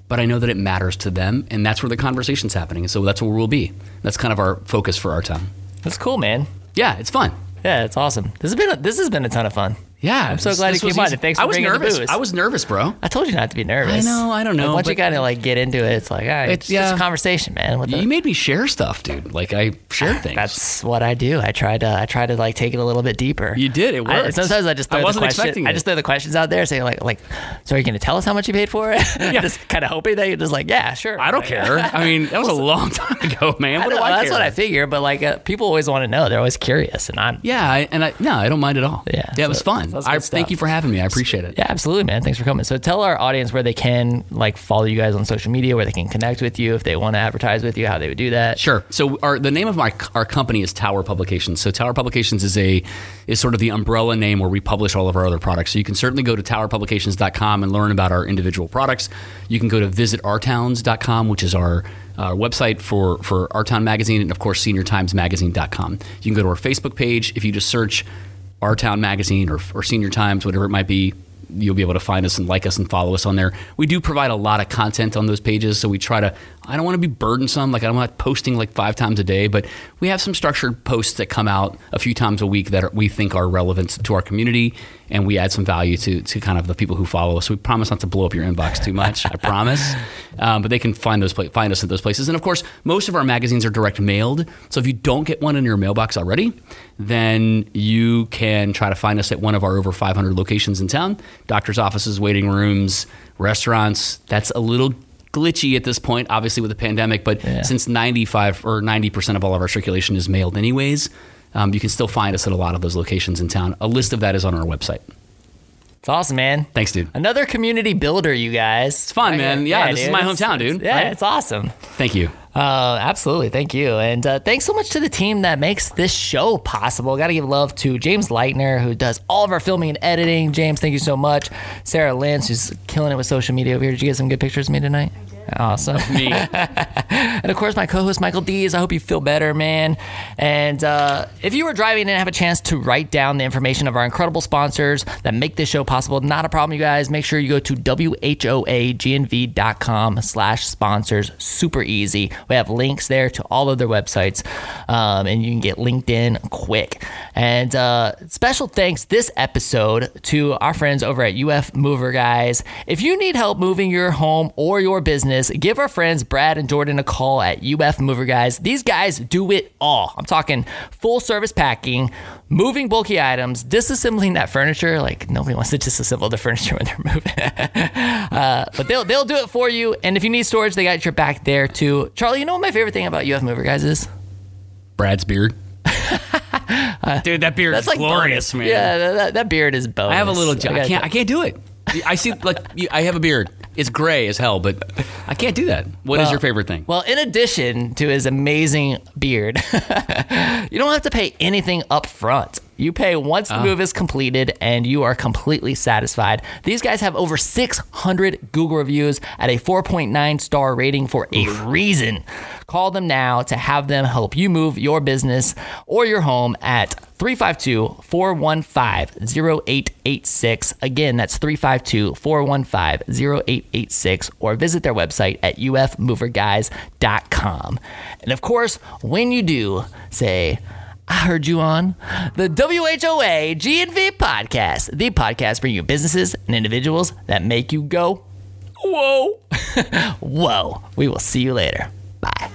but I know that it matters to them, and that's where the conversation's happening. And so that's where we'll be. That's kind of our focus for our time. That's cool, man. Yeah, it's fun. Yeah, it's awesome. This has been a, this has been a ton of fun. Yeah, I'm so glad you came on. Thanks for I was bringing nervous. the booze. I was nervous, bro. I told you not to be nervous. I know. I don't know. Like, once you kind of like get into it, it's like, all right, it's, it's yeah. just a conversation, man. you made me share stuff, dude. Like I share things. That's what I do. I try to I try to like take it a little bit deeper. You did. It worked. I, sometimes I just throw I wasn't the expecting I just throw the questions out there, saying like like, so are you going to tell us how much you paid for it? Yeah. just kind of hoping that you're just like, yeah, sure. I don't care. I mean, that was a long time ago, man. What I do I That's care? what I figure. But like, uh, people always want to know. They're always curious, and I'm yeah, I, and I no, I don't mind at all. Yeah, yeah, so, it was fun. I thank you for having me. I appreciate it it. Yeah, absolutely, man. Thanks for coming. So tell our audience where they can like follow you guys on social media, where they can connect with you if they want to advertise with you, how they would do that. Sure. So our the name of my our company is Tower Publications. So Tower Publications is a is sort of the umbrella name where we publish all of our other products. So you can certainly go to towerpublications.com and learn about our individual products. You can go to visitourtowns.com, which is our uh, website for, for Our Town Magazine, and of course, seniortimesmagazine.com. You can go to our Facebook page. If you just search Our Town Magazine or, or Senior Times, whatever it might be, you'll be able to find us and like us and follow us on there. We do provide a lot of content on those pages, so we try to. I don't want to be burdensome, like I'm not posting like five times a day, but we have some structured posts that come out a few times a week that are, we think are relevant to our community, and we add some value to to kind of the people who follow us. We promise not to blow up your inbox too much. I promise, um, but they can find those pla- find us at those places. And of course, most of our magazines are direct mailed, so if you don't get one in your mailbox already, then you can try to find us at one of our over 500 locations in town doctor's offices, waiting rooms, restaurants. That's a little glitchy at this point, obviously with the pandemic, but Yeah. since 95 or 90% of all of our circulation is mailed anyways, um, you can still find us at a lot of those locations in town. A list of that is on our website. It's awesome, man. Thanks, dude. Another community builder, you guys. It's fun, man. Yeah, this is my hometown, dude. Yeah, Right? it's awesome. Thank you. Uh, absolutely. Thank you. And uh, thanks so much to the team that makes this show possible. Got to give love to James Leitner, who does all of our filming and editing. James, thank you so much. Sarah Lynch, who's killing it with social media over here. Did you get some good pictures of me tonight? Awesome. Me. And of course, my co host, Michael Dees. I hope you feel better, man. And uh, if you were driving and have a chance to write down the information of our incredible sponsors that make this show possible, not a problem, you guys. Make sure you go to whoagnv.com slash sponsors. Super easy. We have links there to all of their websites, um, and you can get linked in quick. And uh, special thanks this episode to our friends over at UF Mover Guys. If you need help moving your home or your business, give our friends Brad and Jordan a call at UF Mover Guys. These guys do it all. I'm talking full service packing, moving bulky items, disassembling that furniture. Like nobody wants to disassemble the furniture when they're moving. uh, but they'll they'll do it for you. And if you need storage, they got your back there too. Charlie, you know what my favorite thing about UF Mover Guys is? Brad's beard. Dude, that beard That's is like glorious, bonus. man. Yeah, that, that- that beard is bonus. I have a little. I gotta can't. I can't do it. I see. Like I have a beard. It's gray as hell, but I can't do that. What is Well- your favorite thing? Well, in addition to his amazing beard, you don't have to pay anything up front. You pay once the ah. move is completed and you are completely satisfied. These guys have over 600 Google reviews at a 4.9 star rating for a reason. Call them now to have them help you move your business or your home at 352 415 0886. Again, that's 352 415 0886, or visit their website at ufmoverguys.com. And of course, when you do, say, I heard you on the WHOA GNV podcast, the podcast bringing you businesses and individuals that make you go, whoa, whoa. We will see you later. Bye.